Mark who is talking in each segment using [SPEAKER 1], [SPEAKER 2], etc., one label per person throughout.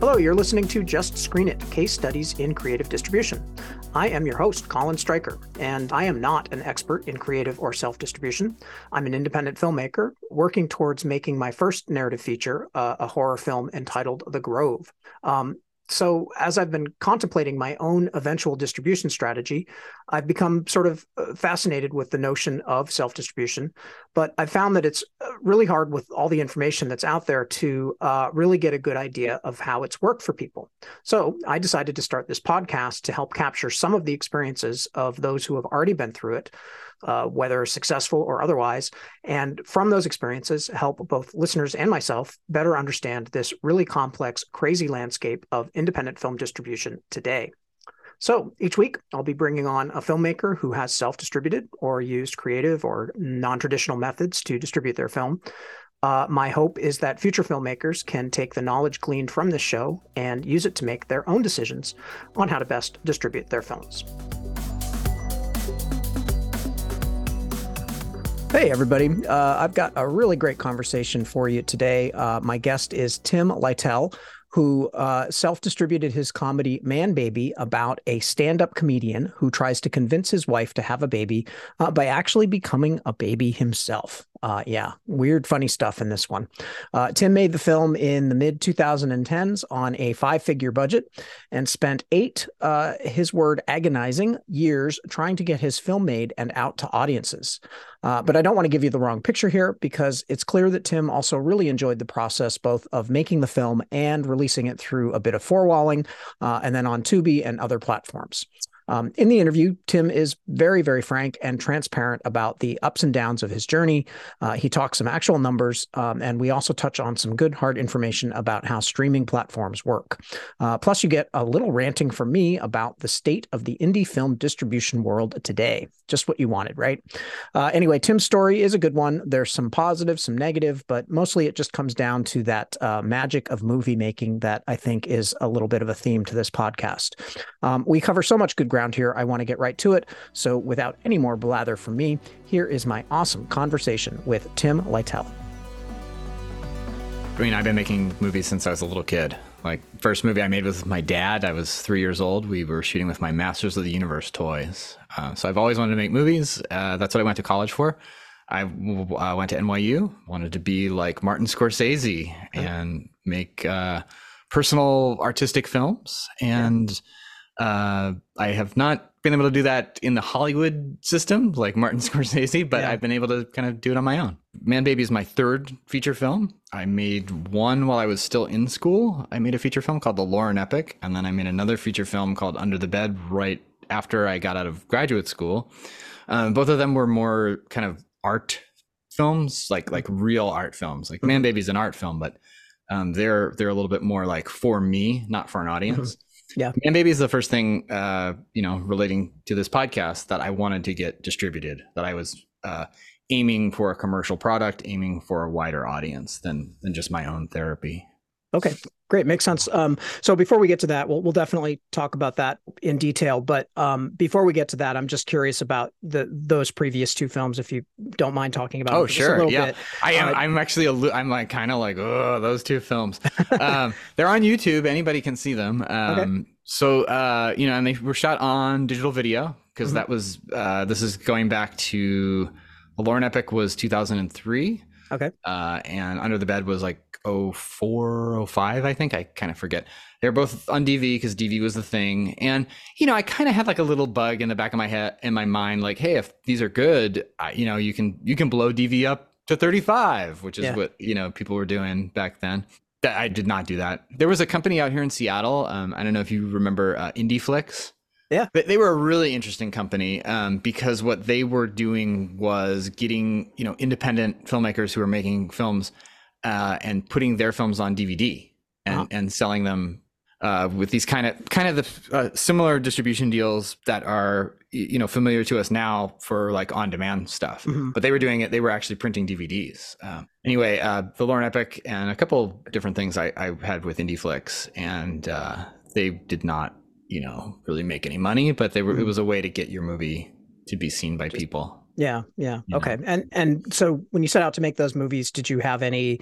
[SPEAKER 1] Hello, you're listening to Just Screen It Case Studies in Creative Distribution. I am your host, Colin Stryker, and I am not an expert in creative or self distribution. I'm an independent filmmaker working towards making my first narrative feature, uh, a horror film entitled The Grove. Um, so as I've been contemplating my own eventual distribution strategy, I've become sort of uh, fascinated with the notion of self distribution. But I've found that it's uh, really hard with all the information that's out there to uh, really get a good idea of how it's worked for people. So I decided to start this podcast to help capture some of the experiences of those who have already been through it uh, whether successful or otherwise. And from those experiences, help both listeners and myself better understand this really complex, crazy landscape of independent film distribution today. So each week, I'll be bringing on a filmmaker who has self distributed or used creative or non traditional methods to distribute their film. Uh, my hope is that future filmmakers can take the knowledge gleaned from this show and use it to make their own decisions on how to best distribute their films. Hey, everybody. Uh, I've got a really great conversation for you today. Uh, my guest is Tim Lightell, who uh, self distributed his comedy Man Baby about a stand up comedian who tries to convince his wife to have a baby uh, by actually becoming a baby himself. Uh, yeah, weird, funny stuff in this one. Uh, Tim made the film in the mid 2010s on a five figure budget and spent eight, uh, his word, agonizing years trying to get his film made and out to audiences. Uh, but I don't want to give you the wrong picture here because it's clear that Tim also really enjoyed the process both of making the film and releasing it through a bit of four-walling uh, and then on Tubi and other platforms. Um, in the interview, Tim is very, very frank and transparent about the ups and downs of his journey. Uh, he talks some actual numbers, um, and we also touch on some good, hard information about how streaming platforms work. Uh, plus, you get a little ranting from me about the state of the indie film distribution world today. Just what you wanted, right? Uh, anyway, Tim's story is a good one. There's some positive, some negative, but mostly it just comes down to that uh, magic of movie making that I think is a little bit of a theme to this podcast. Um, we cover so much good ground here. I want to get right to it. So, without any more blather from me, here is my awesome conversation with Tim Lightell.
[SPEAKER 2] I mean, I've been making movies since I was a little kid. Like, first movie I made was with my dad. I was three years old. We were shooting with my Masters of the Universe toys. Uh, so I've always wanted to make movies. Uh, that's what I went to college for. I uh, went to NYU, wanted to be like Martin Scorsese and make uh, personal artistic films. And yeah uh, I have not been able to do that in the Hollywood system like Martin Scorsese, but yeah. I've been able to kind of do it on my own. Man Baby is my third feature film. I made one while I was still in school. I made a feature film called The Lauren Epic, and then I made another feature film called Under the Bed right after I got out of graduate school. Um, both of them were more kind of art films, like like real art films. Like Man mm-hmm. Baby is an art film, but um, they're they're a little bit more like for me, not for an audience.
[SPEAKER 1] Yeah.
[SPEAKER 2] Man Baby is the first thing, uh, you know, relating to this podcast that I wanted to get distributed, that I was uh, aiming for a commercial product, aiming for a wider audience than than just my own therapy.
[SPEAKER 1] Okay, great, makes sense. Um, so before we get to that, we'll we'll definitely talk about that in detail. But um, before we get to that, I'm just curious about the those previous two films, if you don't mind talking about.
[SPEAKER 2] Oh, sure, yeah. Bit. I am. Uh, I'm actually. A, I'm like kind of like, oh, those two films. um, they're on YouTube. Anybody can see them. Um, okay. So uh, you know, and they were shot on digital video because mm-hmm. that was. Uh, this is going back to. The Lauren Epic was 2003.
[SPEAKER 1] Okay.
[SPEAKER 2] Uh, and Under the Bed was like 04, 05, I think. I kind of forget. They're both on DV because DV was the thing. And, you know, I kind of had like a little bug in the back of my head, in my mind, like, hey, if these are good, I, you know, you can, you can blow DV up to 35, which is yeah. what, you know, people were doing back then. That I did not do that. There was a company out here in Seattle. Um, I don't know if you remember uh, IndieFlix.
[SPEAKER 1] Yeah.
[SPEAKER 2] But they were a really interesting company um, because what they were doing was getting, you know, independent filmmakers who were making films uh, and putting their films on DVD and, wow. and selling them uh, with these kind of kind of the uh, similar distribution deals that are you know familiar to us now for like on demand stuff. Mm-hmm. But they were doing it; they were actually printing DVDs. Um, anyway, uh, the Lauren Epic and a couple different things I, I had with IndieFlix, and uh, they did not you know really make any money, but they were mm-hmm. it was a way to get your movie to be seen by Just, people.
[SPEAKER 1] Yeah, yeah. Okay. Know? And and so when you set out to make those movies, did you have any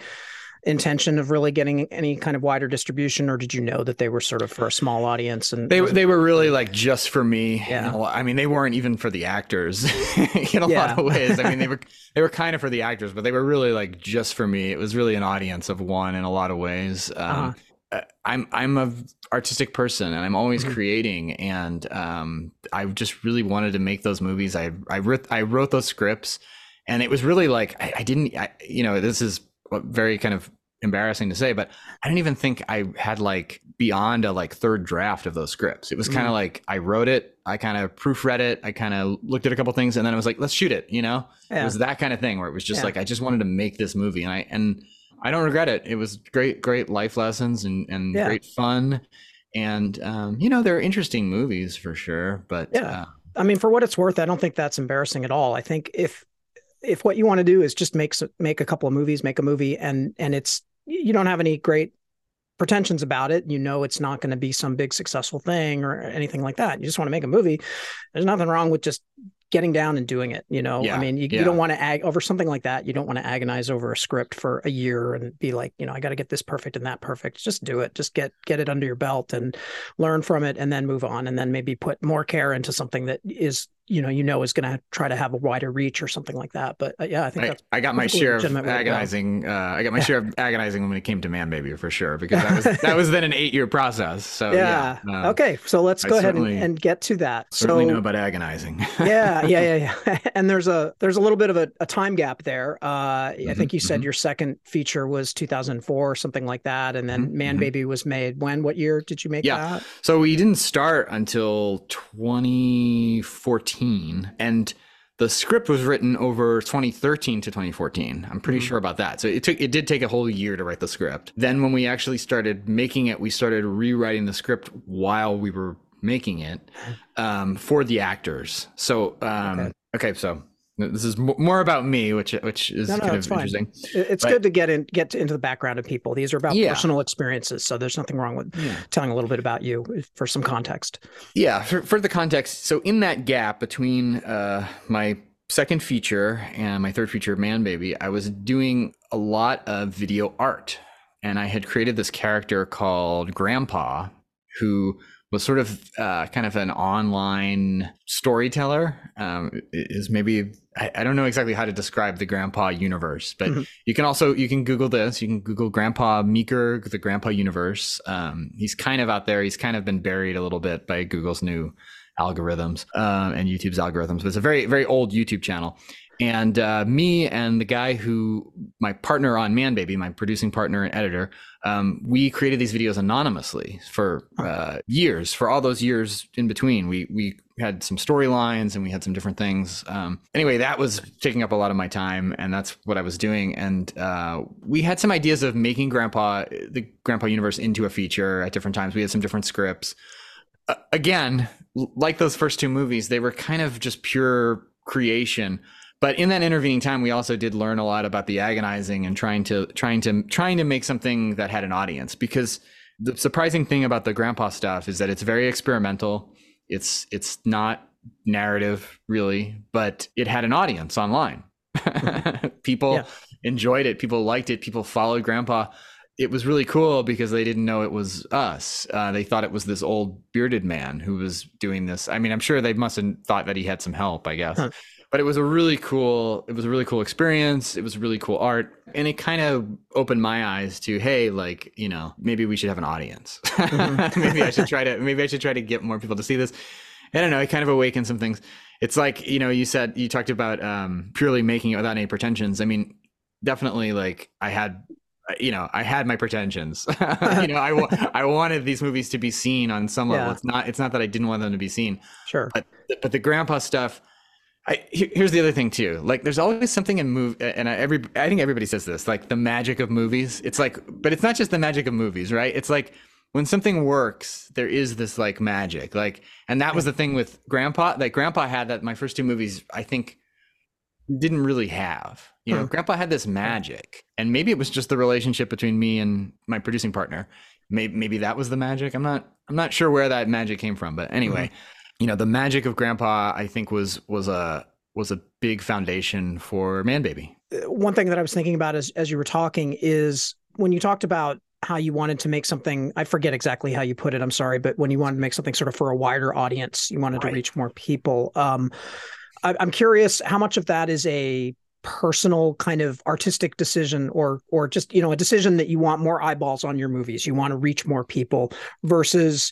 [SPEAKER 1] intention of really getting any kind of wider distribution, or did you know that they were sort of for a small audience? And
[SPEAKER 2] they they were really like just for me.
[SPEAKER 1] Yeah.
[SPEAKER 2] Know, I mean, they weren't even for the actors in a
[SPEAKER 1] Yeah.
[SPEAKER 2] lot of ways. I mean, they were they were kind of for the actors, but they were really like just for me. It was really an audience of one in a lot of ways. Um,
[SPEAKER 1] Uh-huh.
[SPEAKER 2] Uh, I'm I'm a artistic person, and I'm always
[SPEAKER 1] Mhm.
[SPEAKER 2] creating, and um, I just really wanted to make those movies. I I wrote I wrote those scripts, and it was really like I, I didn't. I, you know, this is very kind of embarrassing to say, but I didn't even think I had like beyond a like third draft of those scripts. It was kind of like I wrote it, I kind of proofread it, I kind of looked at a couple things, and then I was like, let's shoot it. You know,
[SPEAKER 1] Yeah.
[SPEAKER 2] it was that kind of thing where it was just
[SPEAKER 1] Yeah.
[SPEAKER 2] like I just wanted to make this movie, and I and I don't regret it. It was great, great life lessons and and
[SPEAKER 1] Yeah.
[SPEAKER 2] great fun. And um, you know, they're interesting movies for sure, but
[SPEAKER 1] Yeah.
[SPEAKER 2] uh,
[SPEAKER 1] I mean, for what it's worth, I don't think that's embarrassing at all. I think if if what you want to do is just make make a couple of movies, make a movie, and and it's you don't have any great pretensions about it. You know, it's not going to be some big successful thing or anything like that. You just want to make a movie. There's nothing wrong with just getting down and doing it. You know, I mean, you,
[SPEAKER 2] yeah.
[SPEAKER 1] you don't want to ag over something like that. You don't want to agonize over a script for a year and be like, you know, I got to get this perfect and that perfect. Just do it. Just get get it under your belt and learn from it, and then move on, and then maybe put more care into something that is, you know, you know is going to try to have a wider reach or something like that. But uh, yeah, I think
[SPEAKER 2] I, I got my share of
[SPEAKER 1] go.
[SPEAKER 2] agonizing. Uh, I got my share of agonizing when it came to Man Baby for sure, because that was that was then an eight year process. So
[SPEAKER 1] yeah.
[SPEAKER 2] yeah, uh,
[SPEAKER 1] okay, so let's
[SPEAKER 2] I
[SPEAKER 1] go ahead and, and get to that.
[SPEAKER 2] Certainly
[SPEAKER 1] so
[SPEAKER 2] know about agonizing.
[SPEAKER 1] yeah, yeah, yeah, yeah. And there's a there's a little bit of a, a time gap there. Uh, I
[SPEAKER 2] Mhm,
[SPEAKER 1] think you said
[SPEAKER 2] mhm.
[SPEAKER 1] your second feature was 2004 or something like that, and then
[SPEAKER 2] Mhm,
[SPEAKER 1] Man
[SPEAKER 2] mhm.
[SPEAKER 1] Baby was made. When? What year did you make
[SPEAKER 2] Yeah.
[SPEAKER 1] that?
[SPEAKER 2] So we didn't start until 2014, and the script was written over 2013 to 2014. I'm pretty
[SPEAKER 1] Mhm.
[SPEAKER 2] sure about that. So it took it did take a whole year to write the script. Then when we actually started making it, we started rewriting the script while we were making it um, for the actors. So um,
[SPEAKER 1] Okay.
[SPEAKER 2] okay. so this is more about me, which which is
[SPEAKER 1] No, no,
[SPEAKER 2] kind of
[SPEAKER 1] fine.
[SPEAKER 2] interesting.
[SPEAKER 1] It's
[SPEAKER 2] But-
[SPEAKER 1] good to get in get into the background of people. These are about
[SPEAKER 2] Yeah.
[SPEAKER 1] personal experiences, so there's nothing wrong with
[SPEAKER 2] Yeah.
[SPEAKER 1] telling a little bit about you for some context.
[SPEAKER 2] Yeah, for, for the context, so in that gap between uh, my second feature and my third feature, Man Baby, I was doing a lot of video art. And I had created this character called Grandpa, who was sort of uh, kind of an online storyteller. Um, is maybe I, I don't know exactly how to describe the Grandpa universe, but
[SPEAKER 1] Mhm.
[SPEAKER 2] you can also you can Google this. You can Google Grandpa Meeker, the Grandpa universe. Um, he's kind of out there. He's kind of been buried a little bit by Google's new algorithms um, and YouTube's algorithms. But it's a very very old YouTube channel. And uh, me and the guy who my partner on Man Baby, my producing partner and editor, um, we created these videos anonymously for uh, years. For all those years in between, we we had some storylines and we had some different things. Um, anyway, that was taking up a lot of my time, and that's what I was doing. And uh, we had some ideas of making Grandpa the Grandpa universe into a feature at different times. We had some different scripts. Uh, again, like those first two movies, they were kind of just pure creation. But in that intervening time, we also did learn a lot about the agonizing and trying to trying to trying to make something that had an audience. Because the surprising thing about the grandpa stuff is that it's very experimental. It's it's not narrative really, but it had an audience online. people
[SPEAKER 1] Yeah.
[SPEAKER 2] enjoyed it. People liked it. People followed grandpa. It was really cool because they didn't know it was us. Uh, they thought it was this old bearded man who was doing this. I mean, I'm sure they must have thought that he had some help. I guess
[SPEAKER 1] Huh.
[SPEAKER 2] But it was a really cool it was a really cool experience. It was really cool art. And it kind of opened my eyes to hey like you know maybe we should have an audience.
[SPEAKER 1] Mhm.
[SPEAKER 2] maybe i should try to maybe i should try to get more people to see this. I don't know it kind of awakened some things. It's like you know you said you talked about um purely making it without any pretensions. I mean definitely like i had you know i had my pretensions. You know I I wanted these movies to be seen on some level.
[SPEAKER 1] Yeah.
[SPEAKER 2] it's not it's not that i didn't want them to be seen.
[SPEAKER 1] Sure.
[SPEAKER 2] but but the grandpa stuff I, here's the other thing too. Like, there's always something in move, and I, every I think everybody says this, like the magic of movies. It's like, but it's not just the magic of movies, right? It's like when something works, there is this like magic, like, and that was the thing with Grandpa. Like, Grandpa had that. My first two movies, I think, didn't really have. You know,
[SPEAKER 1] Huh.
[SPEAKER 2] Grandpa had this magic, and maybe it was just the relationship between me and my producing partner. Maybe maybe that was the magic. I'm not I'm not sure where that magic came from, but anyway, mm-hmm. You know, the magic of Grandpa, I think was was a was a big foundation for Man Baby.
[SPEAKER 1] Uh, one thing that I was thinking about as as you were talking is when you talked about how you wanted to make something i forget exactly how you put it i'm sorry but when you wanted to make something sort of for a wider audience you wanted right. to reach more people um, I, i'm curious how much of that is a personal kind of artistic decision or or just you know a decision that you want more eyeballs on your movies you want to reach more people versus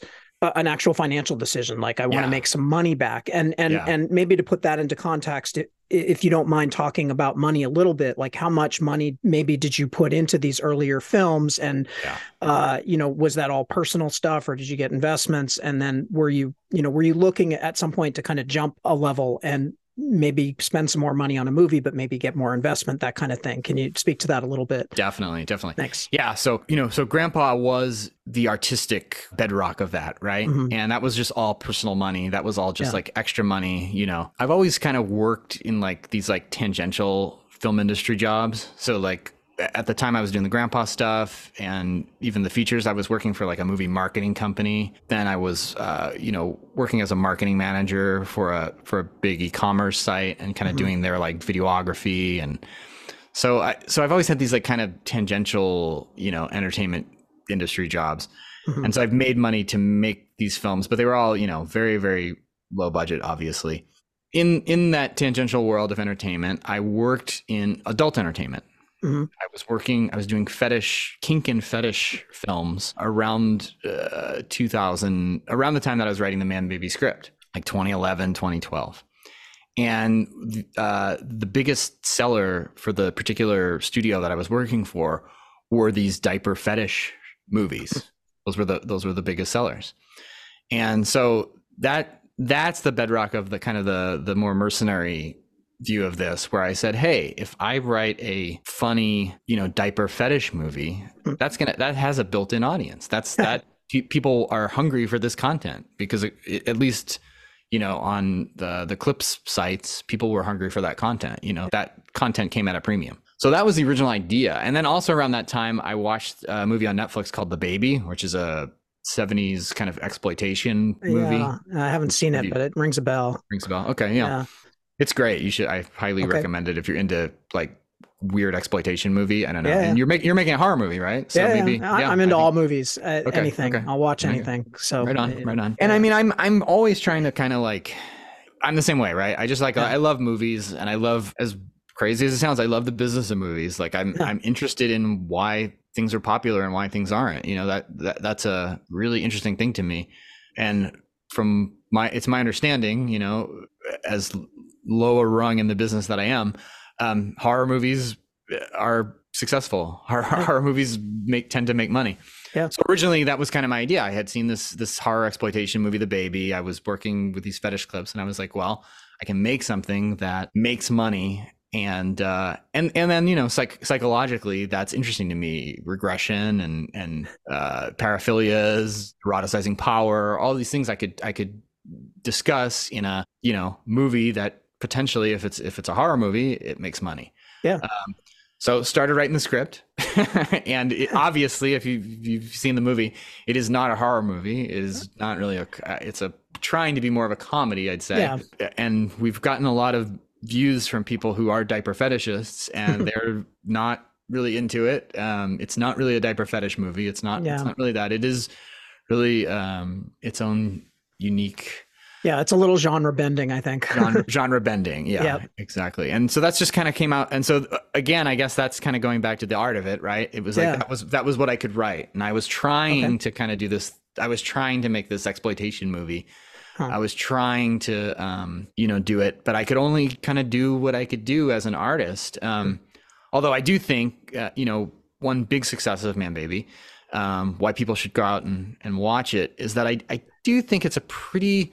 [SPEAKER 1] an actual financial decision like i want yeah. to make some money back and and yeah. and maybe to put that into context if you don't mind talking about money a little bit like how much money maybe did you put into these earlier films and yeah. uh you know was that all personal stuff or did you get investments and then were you you know were you looking at some point to kind of jump a level and maybe spend some more money on a movie, but maybe get more investment, that kind of thing. Can you speak to that a little bit?
[SPEAKER 2] Definitely, definitely.
[SPEAKER 1] Thanks.
[SPEAKER 2] Yeah. So, you know, so grandpa was the artistic bedrock of that, right? Mm-hmm. And that was just all personal money. That was all just yeah. like extra money, you know. I've always kind of worked in like these like tangential film industry jobs. So like at the time I was doing the grandpa stuff and even the features, I was working for like a movie marketing company. Then I was, uh, you know, working as a marketing manager for a for a big e-commerce site and kind of mm-hmm. doing their like videography and so I so I've always had these like kind of tangential, you know, entertainment industry jobs. Mm-hmm. And so I've made money to make these films, but they were all, you know, very very low budget obviously. In in that tangential world of entertainment, I worked in adult entertainment. Mm-hmm. I was working, I was doing fetish, kink and fetish films around uh, 2000, around the time that I was writing the Man Baby script, like 2011, 2012. And uh, the biggest seller for the particular studio that I was working for were these diaper fetish movies. Those were the those were the biggest sellers. And so that that's the bedrock of the kind of the the more mercenary view of this where I said, "Hey, if I write a funny, you know, diaper fetish movie, hmm. that's to that has a built-in audience. That's that people are hungry for this content because it, it, at least you know on the the clips sites people were hungry for that content you know that content came at a premium so that was the original idea and then also around that time i watched a movie on netflix called the baby which is a 70s kind of exploitation movie yeah,
[SPEAKER 1] i haven't seen it but it rings a bell
[SPEAKER 2] rings a bell okay yeah. yeah. It's great. You should. I highly okay. recommend it if you're into like weird exploitation movie. I don't know. Yeah, and you're making you're making a horror movie, right?
[SPEAKER 1] So yeah, maybe yeah. I'm into all movies. Uh, okay, anything. Okay. I'll watch anything. So
[SPEAKER 2] right on, right on. And I mean, I'm I'm always trying to kind of like I'm the same way, right? I just like I love movies and I love as crazy as it sounds, I love the business of movies. Like I'm I'm interested in why things are popular and why things aren't. You know, that, that that's a really interesting thing to me. And from my it's my understanding, you know, as lower rung in the business that I am, um, horror movies are successful. Horror, horror movies make tend to make money. Yeah. So originally that was kind of my idea. I had seen this this horror exploitation movie, The Baby. I was working with these fetish clips, and I was like, well, I can make something that makes money. And uh, and and then you know psych- psychologically that's interesting to me regression and and uh, paraphilias eroticizing power all these things I could I could discuss in a you know movie that potentially if it's if it's a horror movie it makes money.
[SPEAKER 1] Yeah. Um,
[SPEAKER 2] so started writing the script. And it, obviously if you, you've seen the movie it is not a horror movie. It is not really a it's a trying to be more of a comedy i'd say. Yeah. and we've gotten a lot of views from people who are diaper fetishists and they're not really into it. Um, it's not really a diaper fetish movie. It's not yeah. it's not really that. It is really um, its own unique
[SPEAKER 1] yeah, it's a little genre bending, I think.
[SPEAKER 2] genre, genre, bending. Yeah, yep. exactly. And so that's just kind of came out. And so uh, again, I guess that's kind of going back to the art of it, right? It was like yeah. that was that was what I could write, and I was trying okay. to kind of do this. I was trying to make this exploitation movie. Huh. I was trying to, um, you know, do it, but I could only kind of do what I could do as an artist. Um, although I do think, uh, you know, one big success of Man Baby, um, why people should go out and, and watch it is that I, I do think it's a pretty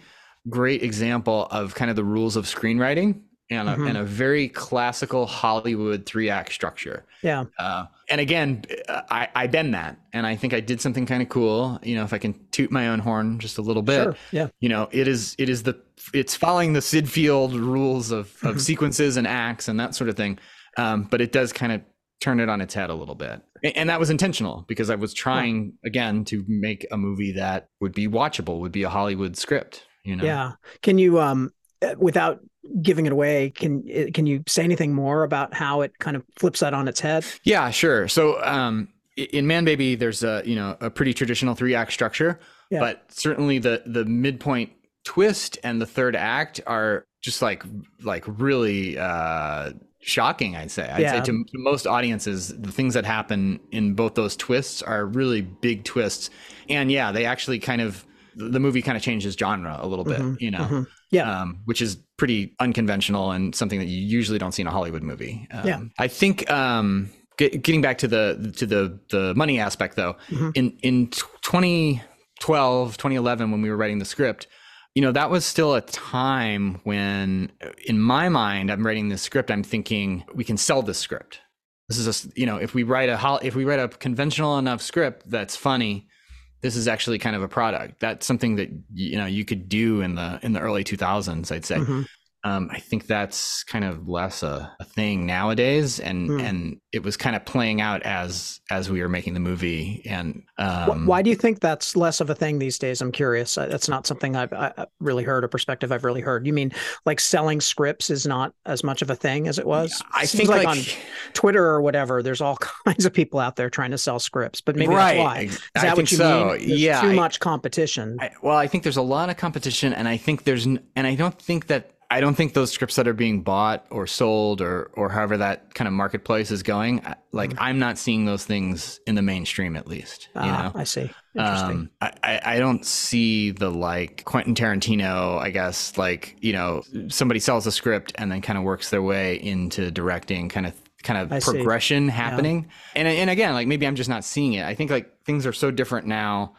[SPEAKER 2] great example of kind of the rules of screenwriting and a, mm-hmm. and a very classical Hollywood three act structure.
[SPEAKER 1] Yeah.
[SPEAKER 2] Uh, and again, I, I bend that, and I think I did something kind of cool. You know, if I can toot my own horn just a little bit. Sure.
[SPEAKER 1] Yeah.
[SPEAKER 2] You know, it is it is the it's following the Syd Field rules of of mm-hmm. sequences and acts and that sort of thing. Um, but it does kind of turn it on its head a little bit. And that was intentional because I was trying again to make a movie that would be watchable, would be a Hollywood script you know?
[SPEAKER 1] Yeah. Can you um uh, without giving it away can uh, can you say anything more about how it kind of flips that on its head?
[SPEAKER 2] Yeah sure. So um in Man Baby, there's a you know a pretty traditional three act structure, yeah. but certainly the the midpoint twist and the third act are just like like really uh shocking i'd say. I'd yeah. say to, to, most audiences the things that happen in both those twists are really big twists. And yeah they actually kind of the movie kind of changes genre a little bit mm-hmm. you know mm-hmm.
[SPEAKER 1] yeah
[SPEAKER 2] um, which is pretty unconventional and something that you usually don't see in a hollywood movie um, yeah i think um get, getting back to the to the the money aspect though mm-hmm. in in 2012 2011 when we were writing the script you know that was still a time when in my mind i'm writing this script i'm thinking we can sell this script this is a you know if we write a if we write a conventional enough script that's funny this is actually kind of a product. That's something that you know you could do in the in the early 2000s i'd say. Mm-hmm um, I think that's kind of less a, a thing nowadays, and hmm. and it was kind of playing out as as we were making the movie. And um,
[SPEAKER 1] why do you think that's less of a thing these days? I'm curious. That's not something I've I really heard, a perspective I've really heard. You mean like selling scripts is not as much of a thing as it was?
[SPEAKER 2] I think like, like, on
[SPEAKER 1] Twitter or whatever, there's all kinds of people out there trying to sell scripts, but maybe right. that's why. Is that I what you so. mean? There's yeah, too I, much competition.
[SPEAKER 2] I, well, I think there's a lot of competition, and I think there's, and I don't think that I don't think those scripts that are being bought or sold or or however that kind of marketplace is going, like mm-hmm. I'm not seeing those things in the mainstream at least. You ah, know,
[SPEAKER 1] I see. Interesting. Um,
[SPEAKER 2] I, I don't see the like Quentin Tarantino, I guess, like, you know, somebody sells a script and then kind of works their way into directing kind of kind of I progression see. happening. Yeah. And and again, like maybe I'm just not seeing it. I think like things are so different now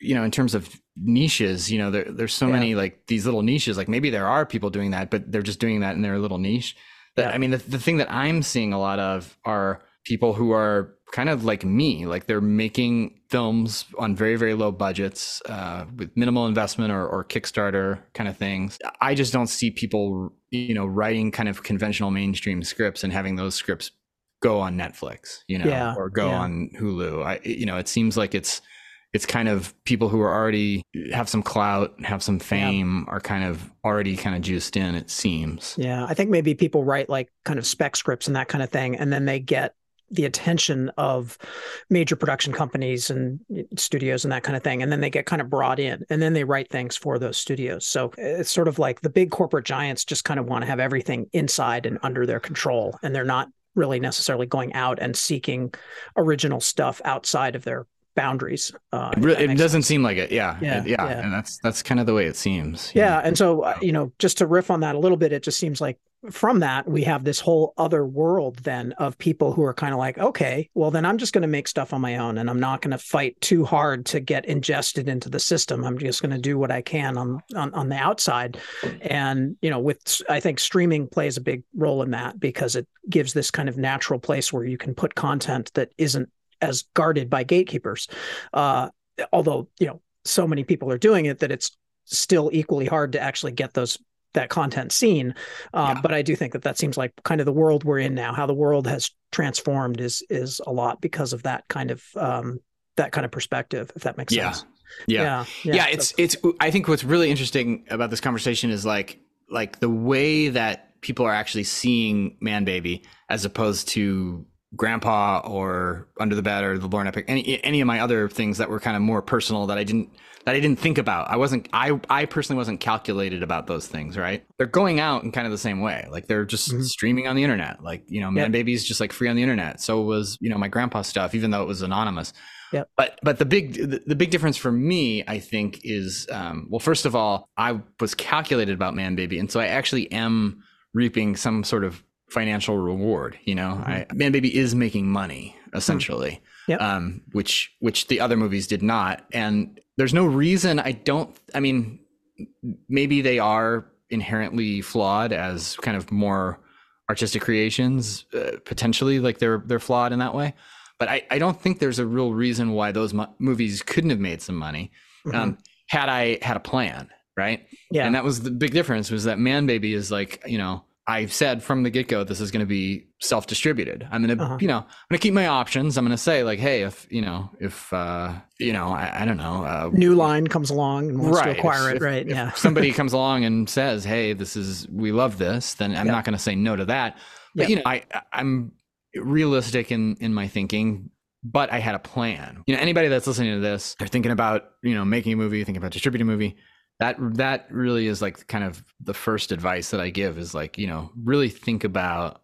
[SPEAKER 2] you know, in terms of niches, you know, there, there's so yeah. many like these little niches. Like maybe there are people doing that, but they're just doing that in their little niche. That yeah. I mean, the, the thing that I'm seeing a lot of are people who are kind of like me, like they're making films on very very low budgets uh, with minimal investment or, or Kickstarter kind of things. I just don't see people, you know, writing kind of conventional mainstream scripts and having those scripts go on Netflix, you know, yeah. or go on Hulu. I, you know, it seems like it's it's kind of people who are already have some clout, have some fame, yeah. are kind of already kind of juiced in. It seems.
[SPEAKER 1] Yeah, I think maybe people write like kind of spec scripts and that kind of thing, and then they get the attention of major production companies and studios and that kind of thing and then they get kind of brought in and then they write things for those studios so it's sort of like the big corporate giants just kind of want to have everything inside and under their control and they're not really necessarily going out and seeking original stuff outside of their boundaries.
[SPEAKER 2] Uh, it, really, it doesn't sense. seem like it. Yeah. Yeah, yeah. yeah. And that's, that's kind of the way it seems.
[SPEAKER 1] Yeah. Know? And so, uh, you know, just to riff on that a little bit, it just seems like from that, we have this whole other world then of people who are kind of like, okay, well, then I'm just going to make stuff on my own and I'm not going to fight too hard to get ingested into the system. I'm just going to do what I can on, on, on the outside. And, you know, with, I think streaming plays a big role in that because it gives this kind of natural place where you can put content that isn't as guarded by gatekeepers. Uh, although you know so many people are doing it that it's still equally hard to actually get those that content seen. Uh, yeah. But I do think that that seems like kind of the world we're in now. How the world has transformed is is a lot because of that kind of um, that kind of perspective. If that makes
[SPEAKER 2] yeah.
[SPEAKER 1] sense.
[SPEAKER 2] Yeah. Yeah. yeah. yeah it's so. it's. I think what's really interesting about this conversation is like like the way that people are actually seeing Man Baby as opposed to grandpa or under the bed or the Lauren epic any any of my other things that were kind of more personal that i didn't that i didn't think about. I wasn't i i personally wasn't calculated about those things right? They're going out in kind of the same way. Like they're just mm-hmm. streaming on the internet. Like you know man yep. baby's just like free on the internet. So was you know my grandpa stuff even though it was anonymous.
[SPEAKER 1] Yep.
[SPEAKER 2] But but the big the, the big difference for me, I think, is um, well, first of all, I was calculated about Man Baby, and so I actually am reaping some sort of financial reward. You know, mm-hmm. I, Man Baby is making money essentially,
[SPEAKER 1] mm. yep.
[SPEAKER 2] um, which which the other movies did not. And there's no reason I don't. I mean, maybe they are inherently flawed as kind of more artistic creations. Uh, potentially, like they're they're flawed in that way. But I, I don't think there's a real reason why those mo- movies couldn't have made some money mm-hmm. um, had I had a plan, right?
[SPEAKER 1] Yeah.
[SPEAKER 2] And that was the big difference was that Man Baby is like you know I've said from the get go, this is going to be self distributed. I'm going to, uh-huh. you know, I'm going to keep my options. I'm going to say like, hey, if you know, if uh, you know, I, I don't know, uh,
[SPEAKER 1] new line comes along and wants right. to acquire if, it, right?
[SPEAKER 2] If,
[SPEAKER 1] yeah.
[SPEAKER 2] If somebody comes along and says, hey, this is we love this, then I'm not going to say no to that. But you know, I I'm realistic in in my thinking but I had a plan. You know, anybody that's listening to this, they're thinking about, you know, making a movie, thinking about distributing a movie. That that really is like kind of the first advice that I give is like, you know, really think about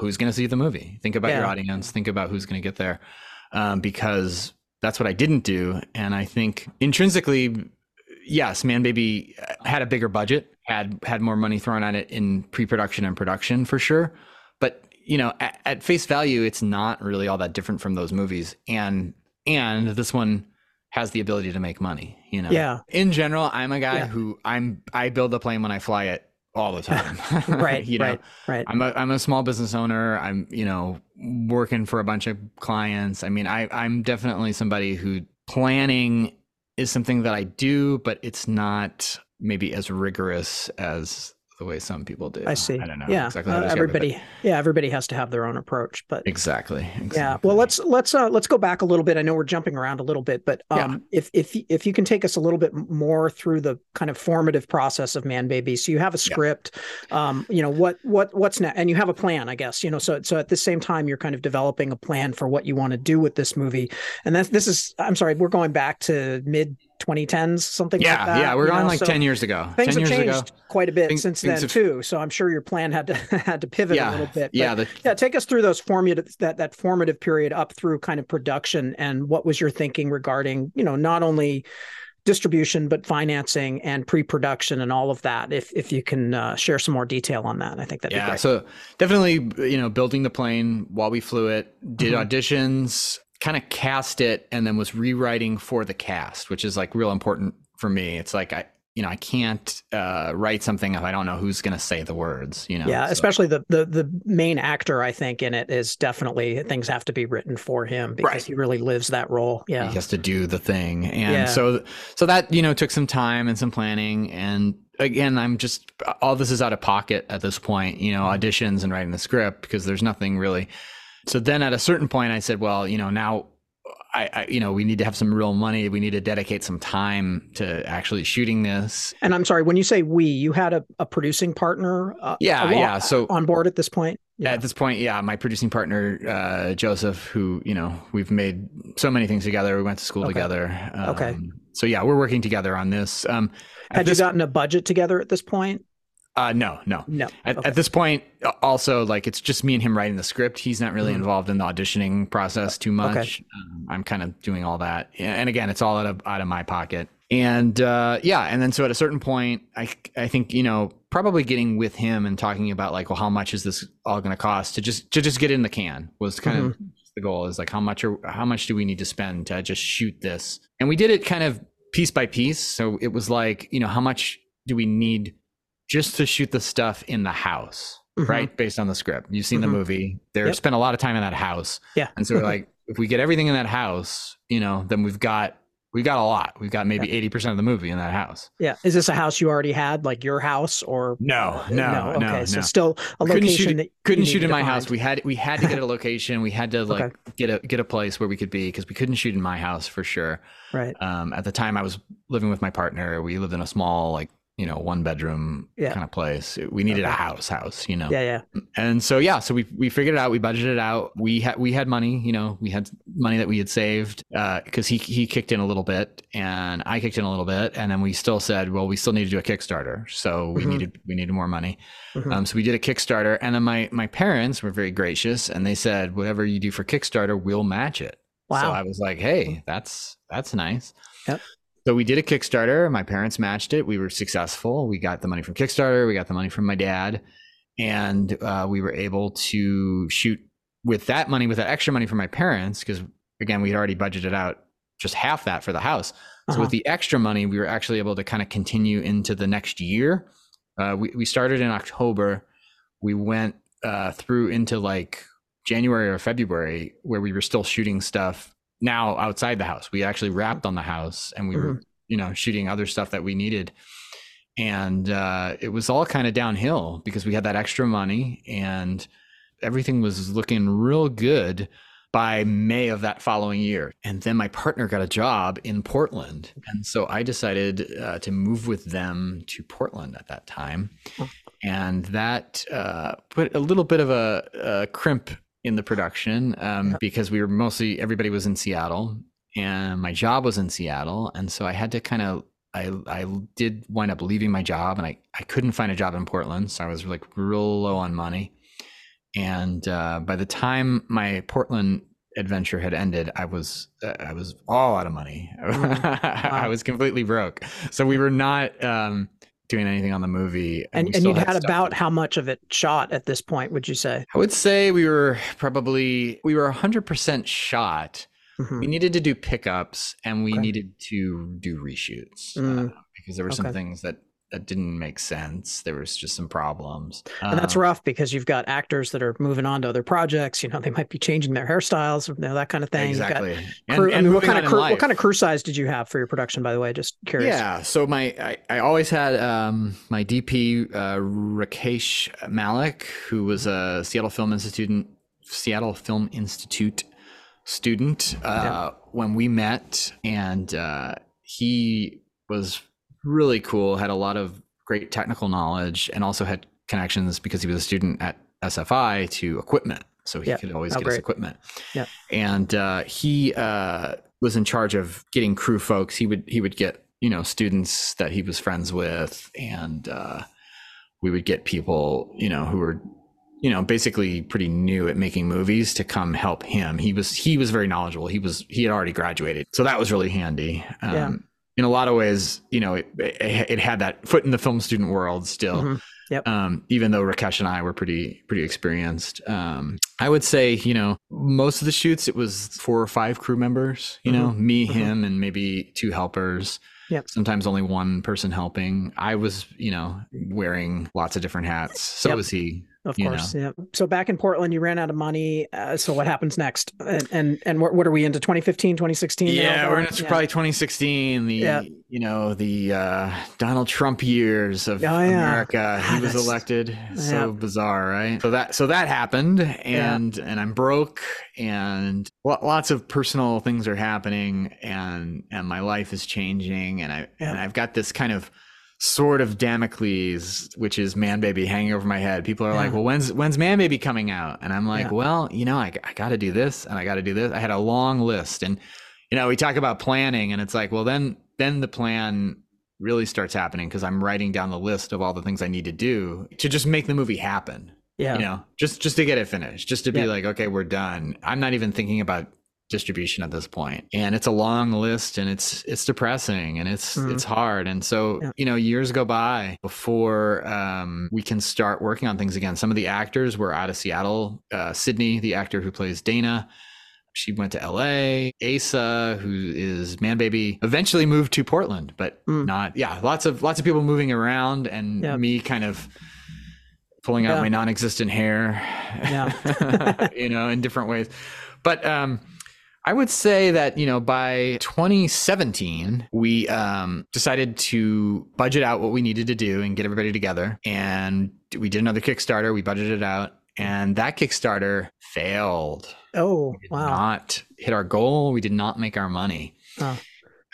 [SPEAKER 2] who's going to see the movie. Think about yeah. your audience. Think about who's going to get there, um, because that's what I didn't do. And I think intrinsically, yes, Man Baby had a bigger budget, had had more money thrown at it in pre-production and production for sure. But you know, at, at face value, it's not really all that different from those movies. And and this one has the ability to make money. You know,
[SPEAKER 1] yeah.
[SPEAKER 2] In general, I'm a guy yeah. who I'm I build a plane when I fly it all the time.
[SPEAKER 1] right.
[SPEAKER 2] you know,
[SPEAKER 1] right. Right.
[SPEAKER 2] I'm a I'm a small business owner. I'm you know working for a bunch of clients. I mean, I I'm definitely somebody who planning is something that I do, but it's not maybe as rigorous as the way some people do.
[SPEAKER 1] I see.
[SPEAKER 2] I don't know.
[SPEAKER 1] Yeah. Exactly uh, everybody. Yeah. Everybody has to have their own approach, but
[SPEAKER 2] exactly. exactly.
[SPEAKER 1] Yeah. Well, let's let's uh, let's go back a little bit. I know we're jumping around a little bit, but um, yeah. if if if you can take us a little bit more through the kind of formative process of Man Baby. So you have a script. Yeah. Um, you know what what what's next, and you have a plan, I guess. You know, so so at the same time, you're kind of developing a plan for what you want to do with this movie, and that's this is. I'm sorry, we're going back to mid 2010s, something
[SPEAKER 2] yeah,
[SPEAKER 1] like that.
[SPEAKER 2] Yeah, we're on like so 10 years ago.
[SPEAKER 1] Things
[SPEAKER 2] have
[SPEAKER 1] changed
[SPEAKER 2] ago.
[SPEAKER 1] quite a bit things, since things then have, too. So I'm sure your plan had to had to pivot
[SPEAKER 2] yeah,
[SPEAKER 1] a little bit.
[SPEAKER 2] But yeah, the,
[SPEAKER 1] yeah. Take us through those formative that that formative period up through kind of production and what was your thinking regarding you know not only distribution but financing and pre-production and all of that if if you can uh, share some more detail on that i think that
[SPEAKER 2] yeah so definitely you know building the plane while we flew it did mm-hmm. auditions kind of cast it and then was rewriting for the cast, which is like real important for me. It's like I you know I can't uh, write something if I don't know who's going to say the words. You know.
[SPEAKER 1] Yeah, so. especially the the the main actor. I think in it is definitely things have to be written for him because right. he really lives that role. Yeah,
[SPEAKER 2] he has to do the thing, and yeah. so so that you know took some time and some planning and. Again, I'm just all this is out of pocket at this point, you know, auditions and writing the script because there's nothing really so then at a certain point, I said, well, you know, now I, I, you know, we need to have some real money. We need to dedicate some time to actually shooting this.
[SPEAKER 1] And I'm sorry, when you say we, you had a, a producing partner. Uh,
[SPEAKER 2] yeah, yeah. So
[SPEAKER 1] on board at this point.
[SPEAKER 2] Yeah. At this point, yeah, my producing partner uh, Joseph, who you know we've made so many things together. We went to school okay. together.
[SPEAKER 1] Um, okay.
[SPEAKER 2] So yeah, we're working together on this. Um,
[SPEAKER 1] Had this, you gotten a budget together at this point?
[SPEAKER 2] Uh, no, no,
[SPEAKER 1] no.
[SPEAKER 2] At, okay. at, this point, also like it's just me and him writing the script. He's not really mm-hmm. involved in the auditioning process too much. Okay. Um, I'm kind of doing all that, and again, it's all out of out of my pocket. And uh, yeah, and then so at a certain point, I I think you know probably getting with him and talking about like, well, how much is this all going to cost to just to just get in the can was kind mm-hmm. of the goal. Is like how much are how much do we need to spend to just shoot this? And we did it kind of piece by piece. So it was like you know how much do we need just to shoot the stuff in the house, mm-hmm. right? Based on the script. You've seen mm-hmm. the movie. They yep. spent a lot of time in that house.
[SPEAKER 1] Yeah.
[SPEAKER 2] And so we're like, if we get everything in that house, you know, then we've got we've got a lot. We've got maybe eighty yeah. percent of the movie in that house.
[SPEAKER 1] Yeah. Is this a house you already had, like your house, or
[SPEAKER 2] no, no, no? Okay, no,
[SPEAKER 1] so still a couldn't location
[SPEAKER 2] shoot,
[SPEAKER 1] that
[SPEAKER 2] couldn't shoot in my house. We had we had to get a location. we had to like okay. get a get a place where we could be because we couldn't shoot in my house for sure.
[SPEAKER 1] Right.
[SPEAKER 2] Um, at the time, I was living with my partner. We lived in a small like you know one bedroom yeah. kind of place we needed okay. a house house you know
[SPEAKER 1] yeah yeah
[SPEAKER 2] and so yeah so we we figured it out we budgeted it out we had we had money you know we had money that we had saved because uh, he he kicked in a little bit and i kicked in a little bit and then we still said well we still need to do a kickstarter so we mm-hmm. needed we needed more money mm-hmm. um, so we did a kickstarter and then my my parents were very gracious and they said whatever you do for kickstarter we'll match it wow. so i was like hey that's that's nice
[SPEAKER 1] yep
[SPEAKER 2] so we did a Kickstarter. My parents matched it. We were successful. We got the money from Kickstarter. We got the money from my dad, and uh, we were able to shoot with that money, with that extra money from my parents, because again, we had already budgeted out just half that for the house. So uh-huh. with the extra money, we were actually able to kind of continue into the next year. Uh, we we started in October. We went uh, through into like January or February, where we were still shooting stuff now outside the house. We actually wrapped on the house and we mm-hmm. were, you know, shooting other stuff that we needed. And uh, it was all kind of downhill because we had that extra money and everything was looking real good by May of that following year. And then my partner got a job in Portland. And so I decided uh, to move with them to Portland at that time. And that uh, put a little bit of a, a crimp in the production um, because we were mostly everybody was in Seattle and my job was in Seattle, and so I had to kind of I I did wind up leaving my job, and I I couldn't find a job in Portland, so I was like real low on money. And uh, by the time my Portland adventure had ended, I was uh, I was all out of money. I
[SPEAKER 1] Wow.
[SPEAKER 2] was completely broke. So we were not um, doing anything on the movie,
[SPEAKER 1] And
[SPEAKER 2] we
[SPEAKER 1] and you'd had
[SPEAKER 2] stuff
[SPEAKER 1] about how much of it shot at this point? Would you say?
[SPEAKER 2] I would say we were probably we were 100% shot.
[SPEAKER 1] Mhm.
[SPEAKER 2] We needed to do pickups and we
[SPEAKER 1] Okay.
[SPEAKER 2] needed to do reshoots
[SPEAKER 1] Mm.
[SPEAKER 2] uh, because there were some things that that didn't make sense. There was just some problems.
[SPEAKER 1] And that's
[SPEAKER 2] Um,
[SPEAKER 1] rough because you've got actors that are moving on to other projects. You know, they might be changing their hairstyles, you know, that kind of thing.
[SPEAKER 2] Exactly.
[SPEAKER 1] crew- I mean, what kind of crew, what kind of crew size did you have for your production? By the way, just curious.
[SPEAKER 2] Yeah. So my I, I always had um, my DP uh, Rakesh Malik, who was a Seattle Film Institute Seattle Film Institute student uh, when we met, and uh, he was really cool. Had a lot of great technical knowledge, and also had connections because he was a student at SFI to equipment, so he
[SPEAKER 1] Yeah.
[SPEAKER 2] could always
[SPEAKER 1] Oh,
[SPEAKER 2] get
[SPEAKER 1] great.
[SPEAKER 2] equipment.
[SPEAKER 1] Yeah.
[SPEAKER 2] And uh, he uh, was in charge of getting crew folks. He would he would get you know students that he was friends with, and uh, we would get people you know who were you know basically pretty new at making movies to come help him. He was he was very knowledgeable. He was he had already graduated, so that was really handy. Um,
[SPEAKER 1] Yeah.
[SPEAKER 2] In a lot of ways, you know, it, it, it had that foot in the film student world still
[SPEAKER 1] Mhm. Yep.
[SPEAKER 2] um, even though Rakesh and I were pretty pretty experienced. Um, I would say, you know, most of the shoots it was four or five crew members. You know, me,
[SPEAKER 1] Mhm.
[SPEAKER 2] him, and maybe two helpers.
[SPEAKER 1] Yep.
[SPEAKER 2] Sometimes only one person helping. I was, you know, wearing lots of different hats. So
[SPEAKER 1] Yep.
[SPEAKER 2] was he.
[SPEAKER 1] Of
[SPEAKER 2] you
[SPEAKER 1] course. Yeah. So back in Portland, you ran out of money. Uh, so what happens next? And and, and what, what are we into 2015, 2016? now,
[SPEAKER 2] Yeah, we're in
[SPEAKER 1] Don?
[SPEAKER 2] probably 2016. The
[SPEAKER 1] Yeah.
[SPEAKER 2] you know the uh, Donald Trump years of
[SPEAKER 1] Oh, yeah.
[SPEAKER 2] America. He was
[SPEAKER 1] that's-
[SPEAKER 2] elected. So
[SPEAKER 1] Yeah.
[SPEAKER 2] bizarre, right? So that so that happened, and and I'm broke, and lo- lots of personal things are happening, and and my life is changing, and I
[SPEAKER 1] Yeah.
[SPEAKER 2] and I've got this kind of sword of Damocles, which is Man Baby hanging over my head. People are like, "Well, when's when's Man Baby coming out?" And I'm like,
[SPEAKER 1] Yeah.
[SPEAKER 2] "Well, you know, I I got to do this, and I got to do this." I had a long list, and you know, we talk about planning, and it's like, well, then then the plan really starts happening because I'm writing down the list of all the things I need to do to just make the movie happen.
[SPEAKER 1] Yeah.
[SPEAKER 2] You know, just just to get it finished, just to be
[SPEAKER 1] Yeah.
[SPEAKER 2] like, okay, we're done. I'm not even thinking about distribution at this point and it's a long list and it's it's depressing and it's
[SPEAKER 1] Mhm.
[SPEAKER 2] it's hard and so
[SPEAKER 1] Yeah.
[SPEAKER 2] you know years go by before um, we can start working on things again some of the actors were out of seattle uh, sydney the actor who plays dana she went to LA. Asa, who is man baby, eventually moved to Portland, but
[SPEAKER 1] Mm.
[SPEAKER 2] not yeah, lots of lots of people moving around and
[SPEAKER 1] Yep.
[SPEAKER 2] me kind of pulling out
[SPEAKER 1] Yeah.
[SPEAKER 2] my non-existent hair.
[SPEAKER 1] Yeah.
[SPEAKER 2] you know, in different ways. But um I would say that, you know, by 2017, we um, decided to budget out what we needed to do and get everybody together. And we did another Kickstarter. We budgeted it out. And that Kickstarter failed
[SPEAKER 1] oh,
[SPEAKER 2] did
[SPEAKER 1] wow.
[SPEAKER 2] not hit our goal. We did not make our money.
[SPEAKER 1] Oh.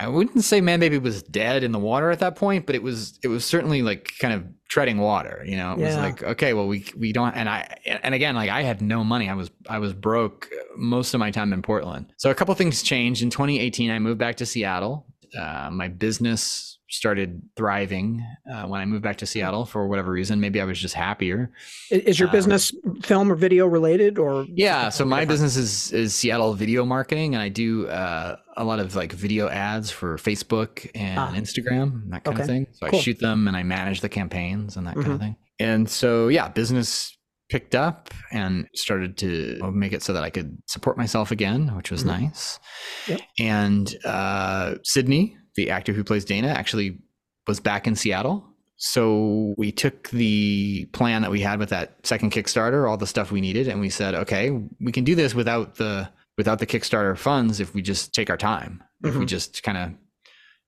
[SPEAKER 2] I wouldn't say Man Baby was dead in the water at that point, but it was it was certainly like kind of treading water. You know, it was like okay, well we we don't and I and again like I had no money. I was I was broke most of my time in Portland. So a couple things changed in 2018. I moved back to Seattle. Uh, my business started thriving uh, when I moved back to Seattle for whatever reason. Maybe I was just happier.
[SPEAKER 1] Is your
[SPEAKER 2] Um,
[SPEAKER 1] business film or video related or?
[SPEAKER 2] Yeah, so my
[SPEAKER 1] different?
[SPEAKER 2] business is is Seattle video marketing, and I do uh, a lot of like video ads for Facebook and
[SPEAKER 1] Ah.
[SPEAKER 2] Instagram, that kind of thing. So
[SPEAKER 1] cool.
[SPEAKER 2] I shoot them and I manage the campaigns and that kind
[SPEAKER 1] Mhm.
[SPEAKER 2] of thing. And so yeah, business picked up and started to make it so that I could support myself again, which was
[SPEAKER 1] Mhm.
[SPEAKER 2] nice.
[SPEAKER 1] Yep.
[SPEAKER 2] And uh, Sydney, the actor who plays Dana, actually was back in Seattle. So we took the plan that we had with that second Kickstarter, all the stuff we needed, and we said, okay, we can do this without the without the Kickstarter funds if we just take our time. If we
[SPEAKER 1] Mhm.
[SPEAKER 2] just kind of,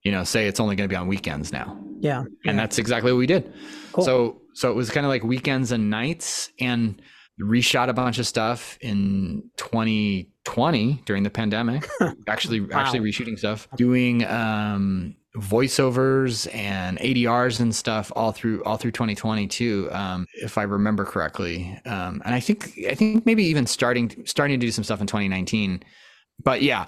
[SPEAKER 2] you know, say it's only going to be on weekends now.
[SPEAKER 1] Yeah.
[SPEAKER 2] And that's exactly what we did.
[SPEAKER 1] Cool.
[SPEAKER 2] So so it was kind of like weekends and nights and reshot a bunch of stuff in 2020 during the pandemic actually actually reshooting stuff doing um voiceovers and ADRs and stuff all through all through 2022, um, if I remember correctly. Um, and I think I think maybe even starting starting to do some stuff in 2019. But yeah,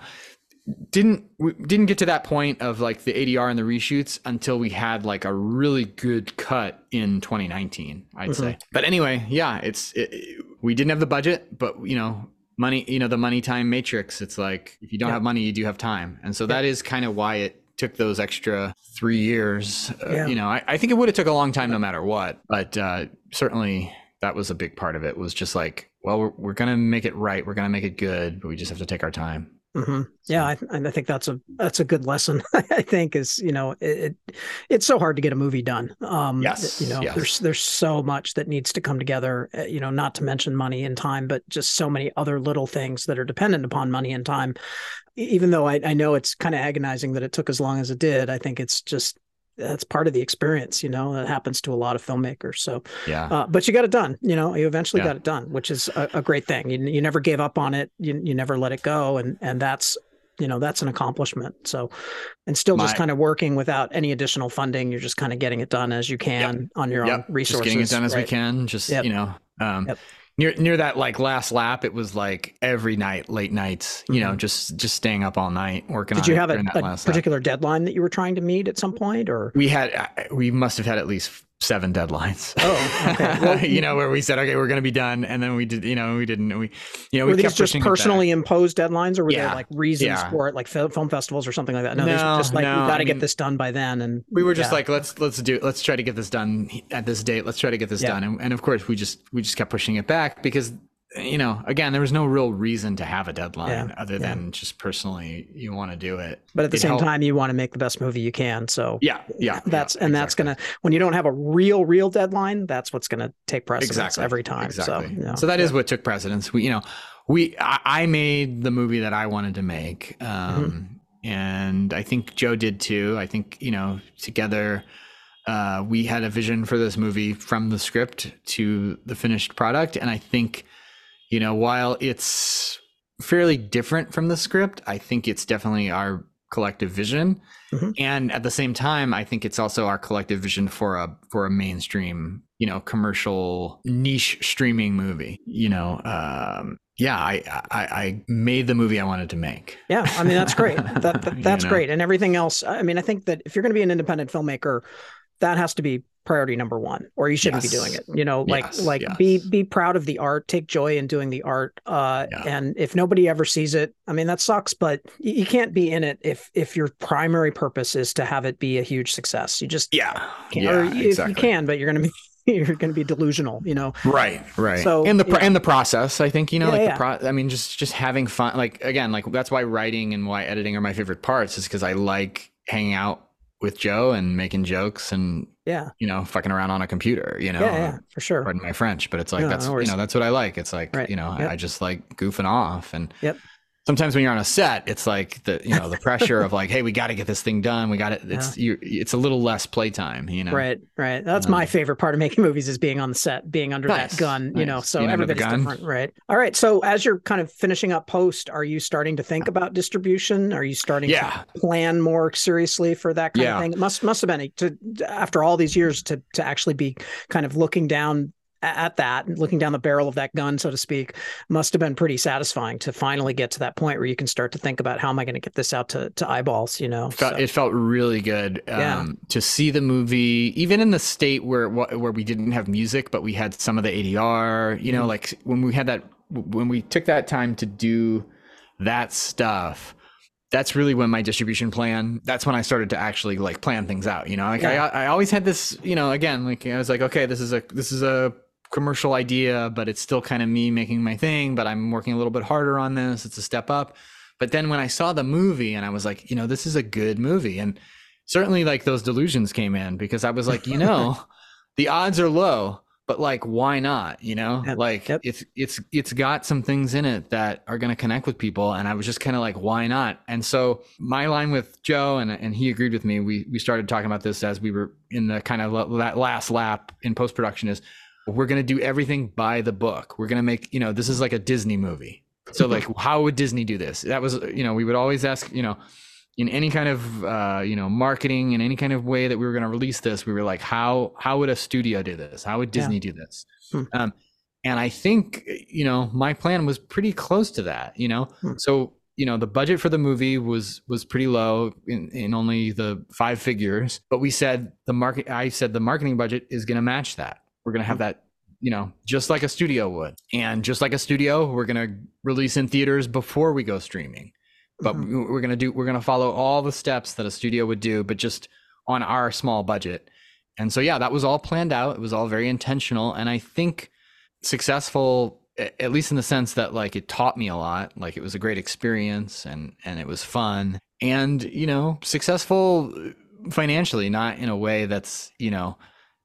[SPEAKER 2] didn't we didn't get to that point of like the ADR and the reshoots until we had like a really good cut in 2019, I'd mm-hmm. say. But anyway, yeah, it's it, we didn't have the budget, but you know, money, you know, the money time matrix. It's like if you don't yeah. have money, you do have time, and so yeah. that is kind of why it took those extra three years. Uh, you know, I, I, think it would have took a long time no matter what, but uh, certainly that was a big part of it. Was just like, well, we're, we're gonna make it right, we're gonna make it good, but we just have to take our time.
[SPEAKER 1] Mm-hmm. Yeah, I, I, think that's a that's a good lesson. I think is you know it, it, it's so hard to get a movie done. Um,
[SPEAKER 2] yes,
[SPEAKER 1] you know
[SPEAKER 2] yes.
[SPEAKER 1] there's there's so much that needs to come together. Uh, you know, not to mention money and time, but just so many other little things that are dependent upon money and time. Even though I, I know it's kind of agonizing that it took as long as it did, I think it's just that's part of the experience, you know, that happens to a lot of filmmakers. So,
[SPEAKER 2] yeah,
[SPEAKER 1] uh, but you got it done, you know, you eventually yeah. got it done, which is a, a great thing. You, you never gave up on it. You, you never let it go. And, and that's, you know, that's an accomplishment. So, and still just kind of working without any additional funding. You're just kind of getting it done as you can yep. on your yep. own resources.
[SPEAKER 2] Just getting it done as
[SPEAKER 1] right?
[SPEAKER 2] we can. Just, yep. you know, um, near near that like last lap it was like every night late nights you mm-hmm. know just just staying up all night working
[SPEAKER 1] did you have a, a particular lap. deadline that you were trying to meet at some point or
[SPEAKER 2] we had uh, we must have had at least seven deadlines.
[SPEAKER 1] Oh, okay. Well,
[SPEAKER 2] you know, where we said, okay, we're going to be done. And then we did, you know, we didn't, we, you know,
[SPEAKER 1] were
[SPEAKER 2] we
[SPEAKER 1] these just personally imposed deadlines or were
[SPEAKER 2] yeah.
[SPEAKER 1] there like reasons yeah. for it, like film festivals or something like that? No, no these were just like, no, we got to get this done by then. And
[SPEAKER 2] we were just yeah. like, let's, let's do, let's try to get this done at this date. Let's try to get this done. And, and of course we just, we just kept pushing it back because you know, again, there was no real reason to have a deadline yeah, other than just personally you want to do it.
[SPEAKER 1] But at the it same helped. time, you want to make the best movie you can. So
[SPEAKER 2] yeah, yeah,
[SPEAKER 1] that's
[SPEAKER 2] yeah,
[SPEAKER 1] and exactly. that's gonna when you don't have a real, real deadline, that's what's gonna take precedence exactly. every time.
[SPEAKER 2] Exactly.
[SPEAKER 1] So, you know,
[SPEAKER 2] so that is what took precedence. We, you know, we I, I, made the movie that I wanted to make, um, mm-hmm. and I think Joe did too. I think you know together. Uh, we had a vision for this movie from the script to the finished product, and I think you know, while it's fairly different from the script, I think it's definitely our collective vision. Mm-hmm. And at the same time, I think it's also our collective vision for a for a mainstream, you know, commercial niche streaming movie. You know, um, yeah, I, I, I made the movie I wanted to make.
[SPEAKER 1] Yeah, I mean that's great. That, that that's you know? great. And everything else. I mean, I think that if you're going to be an independent filmmaker, that has to be priority number one or you shouldn't yes. be doing it you know like yes, like yes. be be proud of the art take joy in doing the art uh yeah. and if nobody ever sees it i mean that sucks but you, you, can't be in it if if your primary purpose is to have it be a huge success you just
[SPEAKER 2] yeah,
[SPEAKER 1] yeah or exactly. you can but you're gonna be you're going to be delusional, you know.
[SPEAKER 2] Right, right. So and the yeah. and the process, I think, you know, yeah, like yeah. the pro. I mean, just just having fun. Like again, like that's why writing and why editing are my favorite parts, is because I like hanging out with Joe and making jokes and
[SPEAKER 1] yeah,
[SPEAKER 2] you know, fucking around on a computer, you know,
[SPEAKER 1] yeah, yeah for sure.
[SPEAKER 2] Pardon my French, but it's like no, that's no you know that's what I like. It's like right. you know yep. I, I, just like goofing off and
[SPEAKER 1] yep
[SPEAKER 2] sometimes when you're on a set, it's like the you know the pressure of like, hey, we got to get this thing done. We got it. It's yeah. you. It's a little less playtime, you know.
[SPEAKER 1] Right, right. That's um, my favorite part of making movies is being on the set, being under nice, that gun. Nice. You know, so being everybody's different, right? All right. So as you're kind of finishing up post, are you starting to think about distribution? Are you starting
[SPEAKER 2] yeah.
[SPEAKER 1] to plan more seriously for that kind
[SPEAKER 2] yeah.
[SPEAKER 1] of thing? It must must have been to after all these years to to actually be kind of looking down at that, looking down the barrel of that gun, so to speak, must have been pretty satisfying to finally get to that point where you can start to think about how am I going to get this out to, to eyeballs, you know?
[SPEAKER 2] It felt, so. it felt really good um, yeah. to see the movie, even in the state where where we didn't have music, but we had some of the ADR, you know, mm-hmm. like when we had that, when we took that time to do that stuff, that's really when my distribution plan that's when i started to actually like plan things out you know like yeah. I, I always had this you know again like i was like okay this is a this is a commercial idea, but it's still kind of me making my thing, but I'm working a little bit harder on this. It's a step up. But then when I saw the movie and I was like, you know, this is a good movie. And certainly like those delusions came in because I was like, you know, the odds are low, but like why not? You know? Yep. Like yep. it's it's it's got some things in it that are gonna connect with people. And I was just kind of like, why not? And so my line with Joe and and he agreed with me. We we started talking about this as we were in the kind of that last lap in post production is we're going to do everything by the book. We're going to make, you know, this is like a Disney movie. So like how would Disney do this? That was, you know, we would always ask, you know, in any kind of uh, you know marketing in any kind of way that we were going to release this we were like how how would a studio do this how would disney yeah. do this hmm. um, and i think you know my plan was pretty close to that you know hmm. so you know the budget for the movie was was pretty low in, in only the five figures but we said the market i said the marketing budget is going to match that we're going to have hmm. that you know just like a studio would and just like a studio we're going to release in theaters before we go streaming but mm-hmm. we're gonna do we're gonna follow all the steps that a studio would do, but just on our small budget. And so yeah, that was all planned out. It was all very intentional, and I think successful at least in the sense that like it taught me a lot like it was a great experience and and it was fun and you know successful financially not in a way that's you know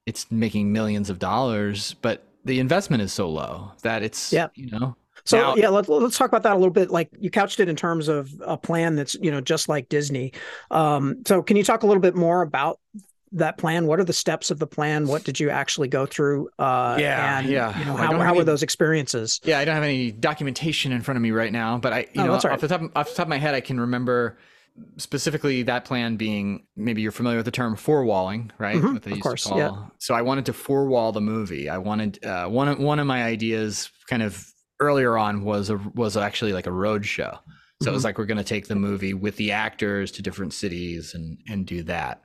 [SPEAKER 2] it's making millions of dollars but the investment is so low that it's yeah you know
[SPEAKER 1] so now, yeah, let's let's talk about that a little bit. Like you couched it in terms of a plan that's you know just like Disney. Um, so can you talk a little bit more about that plan? What are the steps of the plan? What did you actually go through?
[SPEAKER 2] Uh, yeah, and, yeah.
[SPEAKER 1] You know, how, how were those experiences?
[SPEAKER 2] Yeah, I don't have any documentation in front of me right now, but I, you oh, know, off right. the top off the top of my head, I can remember specifically that plan being maybe you're familiar with the term four-walling, right?
[SPEAKER 1] Mm-hmm, what they of course, yeah.
[SPEAKER 2] So I wanted to four wall the movie. I wanted uh, one of one of my ideas, kind of earlier on was a was actually like a road show. So mm-hmm. it was mm-hmm. like we're going to take the movie with the actors to different cities and and do that.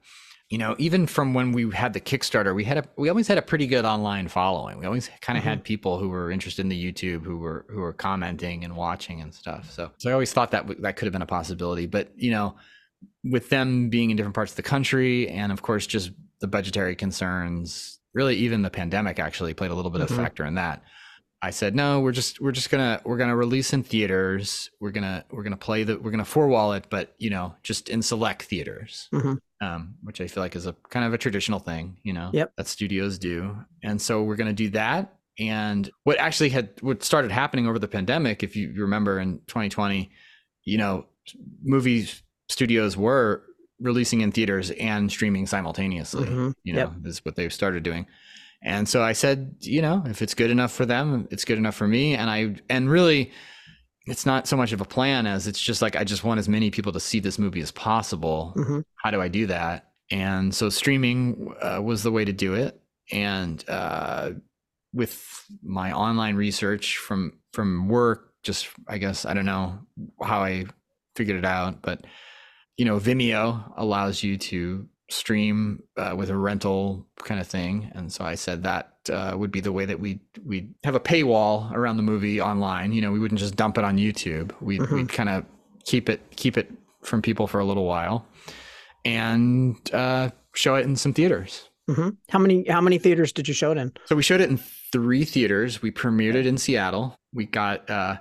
[SPEAKER 2] You know, even from when we had the Kickstarter, we had a we always had a pretty good online following. We always kind of mm-hmm. had people who were interested in the YouTube who were who were commenting and watching and stuff. So so I always thought that w- that could have been a possibility, but you know, with them being in different parts of the country and of course just the budgetary concerns, really even the pandemic actually played a little bit mm-hmm. of factor in that I said no. We're just we're just gonna we're gonna release in theaters. We're gonna we're gonna play the we're gonna four wall it, but you know just in select theaters, mm-hmm. Um, which I feel like is a kind of a traditional thing, you know,
[SPEAKER 1] yep.
[SPEAKER 2] that studios do. And so we're gonna do that. And what actually had what started happening over the pandemic, if you remember in 2020, you know, movie studios were releasing in theaters and streaming simultaneously. Mm-hmm. You know, yep. is what they've started doing. And so I said, you know, if it's good enough for them, it's good enough for me. And I, and really, it's not so much of a plan as it's just like, I just want as many people to see this movie as possible. Mm-hmm. How do I do that? And so streaming uh, was the way to do it. And uh, with my online research from from work, just I guess I don't know how I figured it out, but you know, Vimeo allows you to stream uh, with a rental kind of thing and so i said that uh, would be the way that we we have a paywall around the movie online. You know we wouldn't just dump it on youtube. We'd, mm-hmm. we'd kind of keep it keep it from people for a little while and uh, show it in some theaters.
[SPEAKER 1] Mm-hmm. how many how many theaters did you show it in?
[SPEAKER 2] So we showed it in three theaters. We premiered it in seattle. We got uh,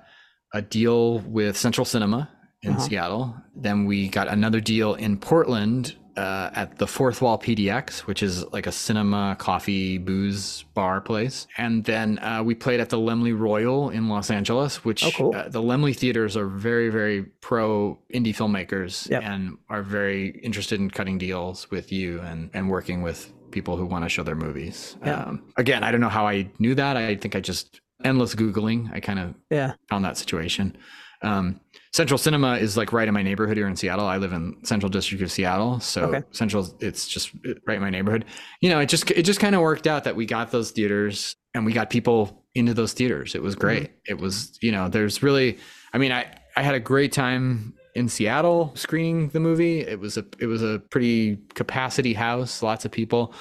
[SPEAKER 2] a deal with central cinema in uh-huh. seattle. Then we got another deal in portland uh, at the Fourth Wall PDX, which is like a cinema, coffee, booze bar place. And then uh, we played at the Laemmle Royal in Los Angeles, which
[SPEAKER 1] oh, cool.
[SPEAKER 2] uh, the Laemmle theaters are very, very pro indie filmmakers yep. and are very interested in cutting deals with you and, and working with people who want to show their movies. Yeah. Um, again, I don't know how I knew that. I think I just endless Googling. I kind of
[SPEAKER 1] yeah.
[SPEAKER 2] found that situation. Um, Central Cinema is like right in my neighborhood here in Seattle. I live in Central District of Seattle, so okay. Central it's just right in my neighborhood. You know, it just it just kind of worked out that we got those theaters and we got people into those theaters. It was great. Mm-hmm. It was, you know, there's really I mean, I I had a great time in Seattle screening the movie. It was a it was a pretty capacity house, lots of people.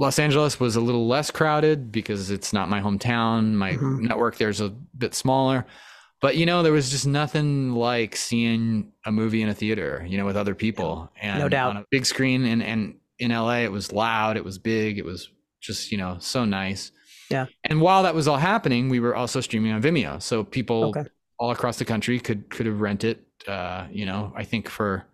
[SPEAKER 2] Los Angeles was a little less crowded because it's not my hometown. My mm-hmm. network there's a bit smaller but you know there was just nothing like seeing a movie in a theater you know with other people. And
[SPEAKER 1] no doubt.
[SPEAKER 2] on a big screen and and in la it was loud it was big it was just you know so nice.
[SPEAKER 1] Yeah.
[SPEAKER 2] And while that was all happening we were also streaming on vimeo. So people okay. all across the country could could have rent it uh you know i think for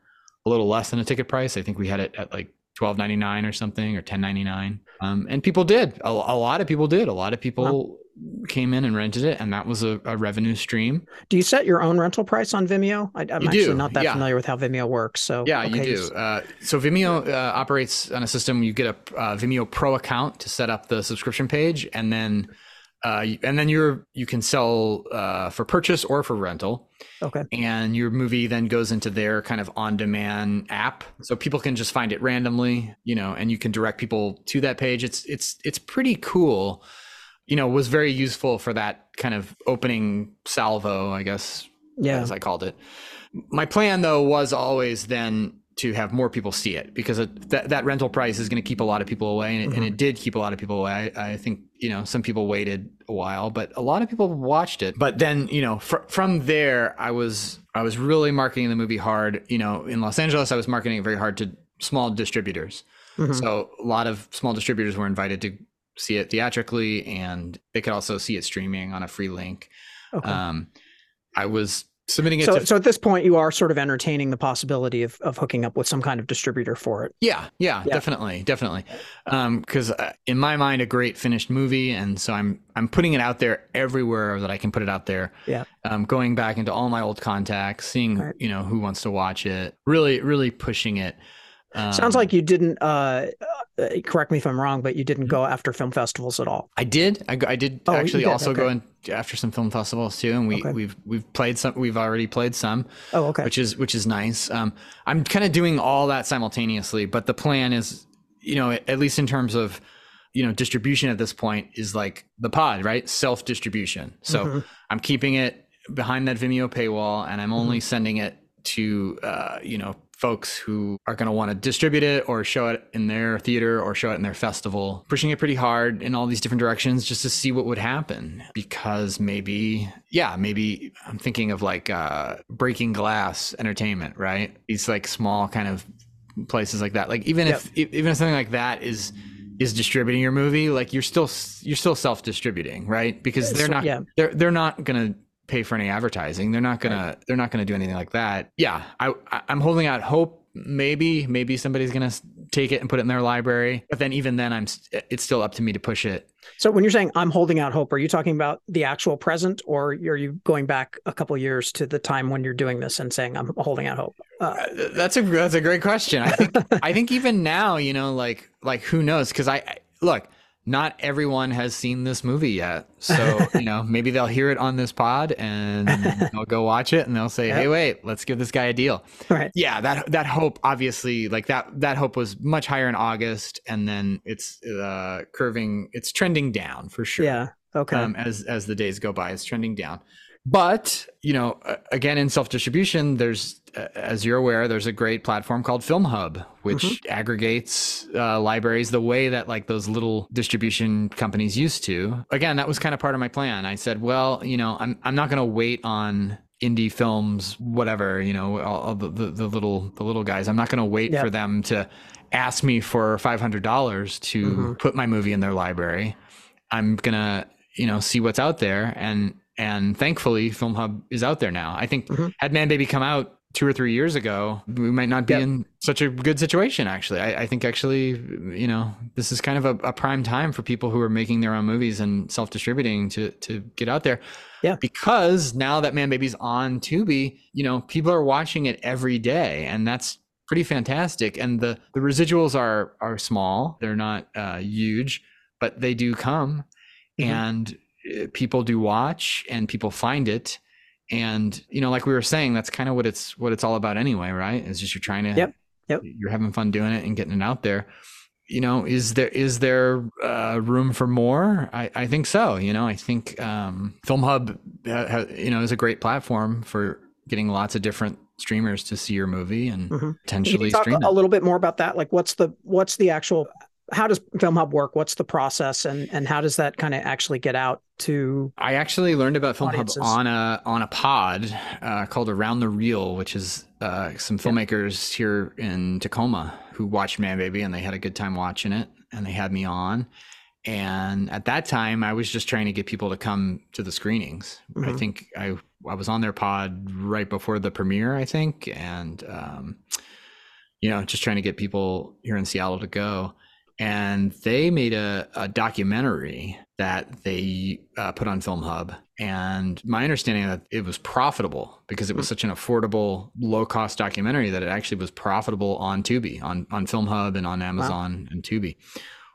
[SPEAKER 2] a little less than a ticket price. I think we had it at like 12.99 or something or 10.99 um, and people did. A, a, lot of people did. A lot of people came in and rented it, and that was a, a, revenue stream.
[SPEAKER 1] Do you set your own rental price on Vimeo? I, am actually not that yeah. familiar with how Vimeo works. So
[SPEAKER 2] yeah, okay. you do. Uh, so Vimeo uh, operates on a system. You get a uh, Vimeo Pro account to set up the subscription page, and then uh, and then you're you can sell uh, for purchase or for rental.
[SPEAKER 1] Okay.
[SPEAKER 2] And your movie then goes into their kind of on-demand app, so people can just find it randomly, you know, and you can direct people to that page. It's it's it's pretty cool. You know, was very useful for that kind of opening salvo, I guess,
[SPEAKER 1] Yeah.
[SPEAKER 2] as I called it. My plan though was always then to have more people see it because it, that that rental price is going to keep a lot of people away, and it, and it did keep a lot of people away. I, I think you know some people waited a while, but a lot of people watched it. But then you know fr- from there, I was I was really marketing the movie hard. You know, in Los Angeles, I was marketing it very hard to small distributors.
[SPEAKER 1] Mhm.
[SPEAKER 2] So a lot of small distributors were invited to see it theatrically, and they could also see it streaming on a free link.
[SPEAKER 1] Okay.
[SPEAKER 2] Um, I was submitting it
[SPEAKER 1] so,
[SPEAKER 2] to
[SPEAKER 1] so at this point, you are sort of entertaining the possibility of, of hooking up with some kind of distributor for it.
[SPEAKER 2] Yeah, yeah,
[SPEAKER 1] Yeah.
[SPEAKER 2] definitely, definitely. Um, because uh, in my mind, a great finished movie, and so I'm I'm putting it out there everywhere that I can put it out there.
[SPEAKER 1] Yeah.
[SPEAKER 2] Um, going back into all my old contacts, seeing
[SPEAKER 1] Right.
[SPEAKER 2] you know who wants to watch it, really, really pushing it. Um,
[SPEAKER 1] Sounds like you didn't. Uh, uh, correct me if I'm wrong, but you didn't go after film festivals at all.
[SPEAKER 2] I did. I, I did
[SPEAKER 1] Oh,
[SPEAKER 2] actually
[SPEAKER 1] did,
[SPEAKER 2] also go
[SPEAKER 1] okay.
[SPEAKER 2] in after some film festivals too, and we
[SPEAKER 1] Okay.
[SPEAKER 2] we've we've played some. We've already played some.
[SPEAKER 1] Oh, okay.
[SPEAKER 2] which is which is nice. Um, I'm kind of doing all that simultaneously, but the plan is, you know, at least in terms of, you know, distribution at this point is like the pod, right? Self distribution. So
[SPEAKER 1] Mhm.
[SPEAKER 2] I'm keeping it behind that Vimeo paywall, and I'm
[SPEAKER 1] Mm-hmm.
[SPEAKER 2] only sending it to, uh, you know, folks who are going to want to distribute it or show it in their theater or show it in their festival. Pushing it pretty hard in all these different directions just to see what would happen because maybe, yeah, maybe I'm thinking of like uh, Breaking Glass Entertainment, right? These like small kind of places like that. Like even if e- even if something like that is is distributing your movie, like you're still you're still self distributing, right? Because they're not
[SPEAKER 1] yeah.
[SPEAKER 2] they're they're not gonna pay for any advertising. They're not gonna they're not gonna do anything like that. Yeah, I I'm holding out hope. Maybe maybe somebody's gonna take it and put it in their library. But then even then, I'm it's still up to me to push it.
[SPEAKER 1] So when you're saying I'm holding out hope, are you talking about the actual present, or are you going back a couple years to the time when you're doing this and saying I'm holding out hope? Uh,
[SPEAKER 2] Uh, That's a that's a great question. I think I think even now, you know, like like who knows? Because I look, not everyone has seen this movie yet, so you know maybe they'll hear it on this pod and they'll go watch it and they'll say, "Hey, wait, let's give this guy a deal."
[SPEAKER 1] right.
[SPEAKER 2] Yeah, that that hope obviously like that that hope was much higher in August, and then it's uh curving, it's trending down for sure
[SPEAKER 1] Yeah. Okay.
[SPEAKER 2] um, as as the days go by. It's trending down. But you know, again, in self distribution, there's, as you're aware, there's a great platform called Film Hub, which aggregates uh, libraries the way that like those little distribution companies used to. Again, that was kind of part of my plan. I said, well, you know, I'm I'm not going to wait on indie films, whatever, you know, all, all the, the the little the little guys. I'm not going to wait
[SPEAKER 1] Yeah.
[SPEAKER 2] for them to ask me for five hundred dollars to
[SPEAKER 1] Mhm.
[SPEAKER 2] put my movie in their library. I'm gonna, you know, see what's out there, and and thankfully, Film Hub is out there now. I think
[SPEAKER 1] Mhm.
[SPEAKER 2] had Manbaby come out two or three years ago, we might not be
[SPEAKER 1] Yep.
[SPEAKER 2] in such a good situation. Actually, I, I think actually, you know, this is kind of a, a prime time for people who are making their own movies and self distributing to to get out there.
[SPEAKER 1] Yeah.
[SPEAKER 2] because now that Manbaby's on Tubi, you know, people are watching it every day, and that's pretty fantastic. And the the residuals are are small; they're not uh, huge, but they do come,
[SPEAKER 1] Mhm.
[SPEAKER 2] and people do watch, and people find it. And you know, like we were saying, that's kind of what it's what it's all about anyway, right? It's just you're trying to,
[SPEAKER 1] Yep. Yep.
[SPEAKER 2] you're having fun doing it and getting it out there. You know, is there is there uh, room for more? I, I think so. You know, I think um, Film Hub, uh, ha, you know, is a great platform for getting lots of different streamers to see your movie and
[SPEAKER 1] Mhm. Can
[SPEAKER 2] potentially
[SPEAKER 1] you talk
[SPEAKER 2] stream
[SPEAKER 1] a
[SPEAKER 2] it.
[SPEAKER 1] little bit more about that? Like, what's the what's the actual? How does Film Hub work? What's the process, and and how does that kind of actually get out to?
[SPEAKER 2] I actually learned about Film
[SPEAKER 1] Audiences.
[SPEAKER 2] Hub on a on a pod uh, called Around the Reel, which is uh, some filmmakers here in Tacoma who watched Manbaby and they had a good time watching it, and they had me on. And at that time, I was just trying to get people to come to the screenings. I
[SPEAKER 1] Mhm.
[SPEAKER 2] think I I was on their pod right before the premiere, I think, and um, you know, just trying to get people here in Seattle to go. And they made a, a documentary that they uh, put on Film Hub. And my understanding that it was profitable because it was such an affordable, low cost documentary that it actually was profitable on Tubi, on, on Film Hub and on Amazon and Tubi.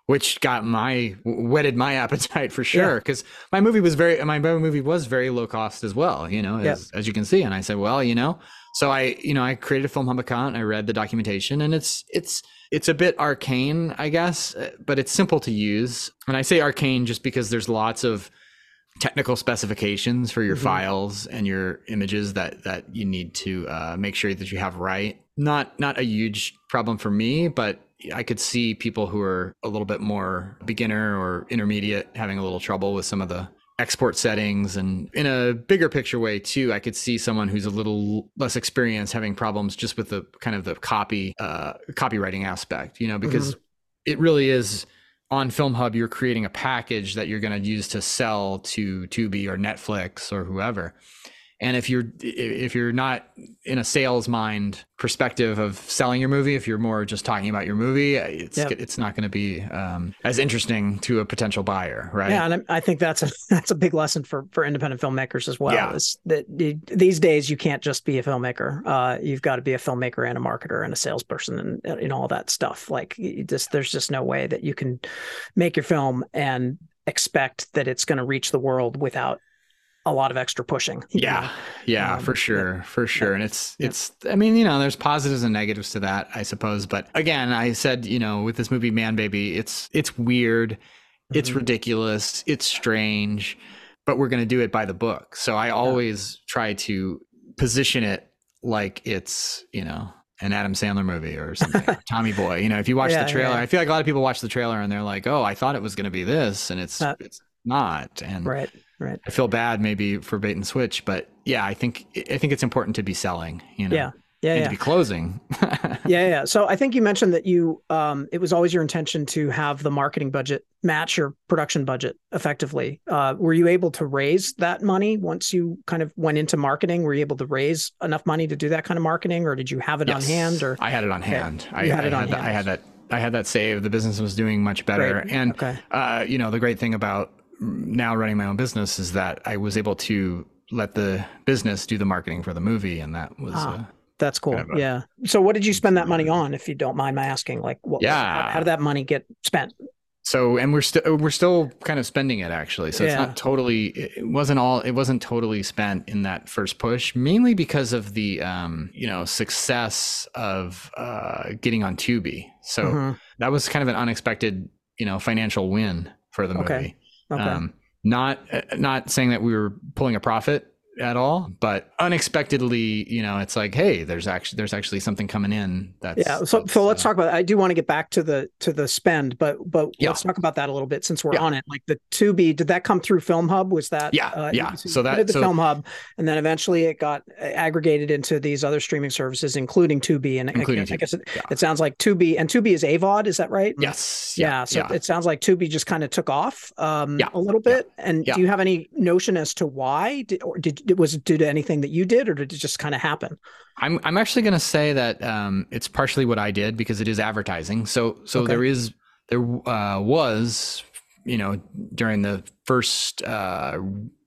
[SPEAKER 2] which got my whetted my appetite for sure because yeah. my movie was very my movie was very low cost as well you know as, as you can see and i said well you know so i you know i created a film hub account i read the documentation and it's it's it's a bit arcane i guess but it's simple to use and i say arcane just because there's lots of technical specifications for your mm-hmm. files and your images that that you need to uh, make sure that you have right not not a huge problem for me but I could see people who are a little bit more beginner or intermediate having a little trouble with some of the export settings and in a bigger picture way too i could see someone who's a little less experienced having problems just with the kind of the copy uh copywriting aspect you know because mm-hmm. it really is on film hub you're creating a package that you're going to use to sell to tubi or netflix or whoever and if you're if you're not in a sales mind perspective of selling your movie if you're more just talking about your movie it's yep. it's not going to be um, as interesting to a potential buyer right
[SPEAKER 1] yeah and i think that's a that's a big lesson for for independent filmmakers as well yeah. is that these days you can't just be a filmmaker uh, you've got to be a filmmaker and a marketer and a salesperson and know all that stuff like just there's just no way that you can make your film and expect that it's going to reach the world without a lot of extra pushing.
[SPEAKER 2] Yeah. Know? Yeah, um, for sure. Yeah. For sure. And it's, yeah. it's, I mean, you know, there's positives and negatives to that, I suppose. But again, I said, you know, with this movie, Manbaby, it's, it's weird. Mm-hmm. It's ridiculous. It's strange, but we're going to do it by the book. So I always try to position it like it's, you know, an Adam Sandler movie or something, Tommy Boy. You know, if you watch yeah, the trailer, I feel like a lot of people watch the trailer and they're like, "Oh, I thought it was going to be this," and it's uh, it's not. And
[SPEAKER 1] right right.
[SPEAKER 2] I feel bad maybe for bait and switch, but yeah, I think I think it's important to be selling. You know.
[SPEAKER 1] Yeah. Yeah,
[SPEAKER 2] and
[SPEAKER 1] yeah.
[SPEAKER 2] to be closing.
[SPEAKER 1] yeah, yeah. So I think you mentioned that you um, it was always your intention to have the marketing budget match your production budget effectively. Uh, were you able to raise that money once you kind of went into marketing? Were you able to raise enough money to do that kind of marketing, or did you have it yes, on hand? Or
[SPEAKER 2] I had it on hand. Okay. I, had I it on hand. I had that. I had that saved. The business was doing much better, great. and okay. uh, you know the great thing about now running my own business is that I was able to let the business do the marketing for the movie, and that was. Ah, uh,
[SPEAKER 1] that's cool. Kind of a, yeah. So, what did you spend that money on, if you don't mind my asking? Like, what? Yeah. How, how did that money get spent?
[SPEAKER 2] So, and we're still we're still kind of spending it actually. So yeah. it's not totally. It wasn't all. It wasn't totally spent in that first push, mainly because of the um, you know success of uh, getting on Tubi. So mm-hmm. that was kind of an unexpected you know financial win for the movie. Okay. Okay. Um, not uh, not saying that we were pulling a profit at all, but unexpectedly, you know, it's like, hey, there's actually there's actually something coming in. That's
[SPEAKER 1] yeah. So
[SPEAKER 2] that's,
[SPEAKER 1] so let's uh, talk about. That. I do want to get back to the to the spend, but but yeah. let's talk about that a little bit since we're yeah. on it. Like the Tubi, did that come through Film Hub? Was that
[SPEAKER 2] yeah uh, yeah? So, so that
[SPEAKER 1] the so, Film Hub, and then eventually it got aggregated into these other streaming services, including Tubi, and including I, I guess it, yeah. it, sounds like Tubi and Tubi is AVOD. Is that right?
[SPEAKER 2] Yes.
[SPEAKER 1] Yeah. so it sounds like Tubi just kind of took off um, a little bit. And do you have any notion as to why? Did, or did was it due to anything? anything that you did, or did it just kind of happen?
[SPEAKER 2] I'm I'm actually going to say that um, it's partially what I did because it is advertising. So so okay. there is there uh, was you know during the first uh,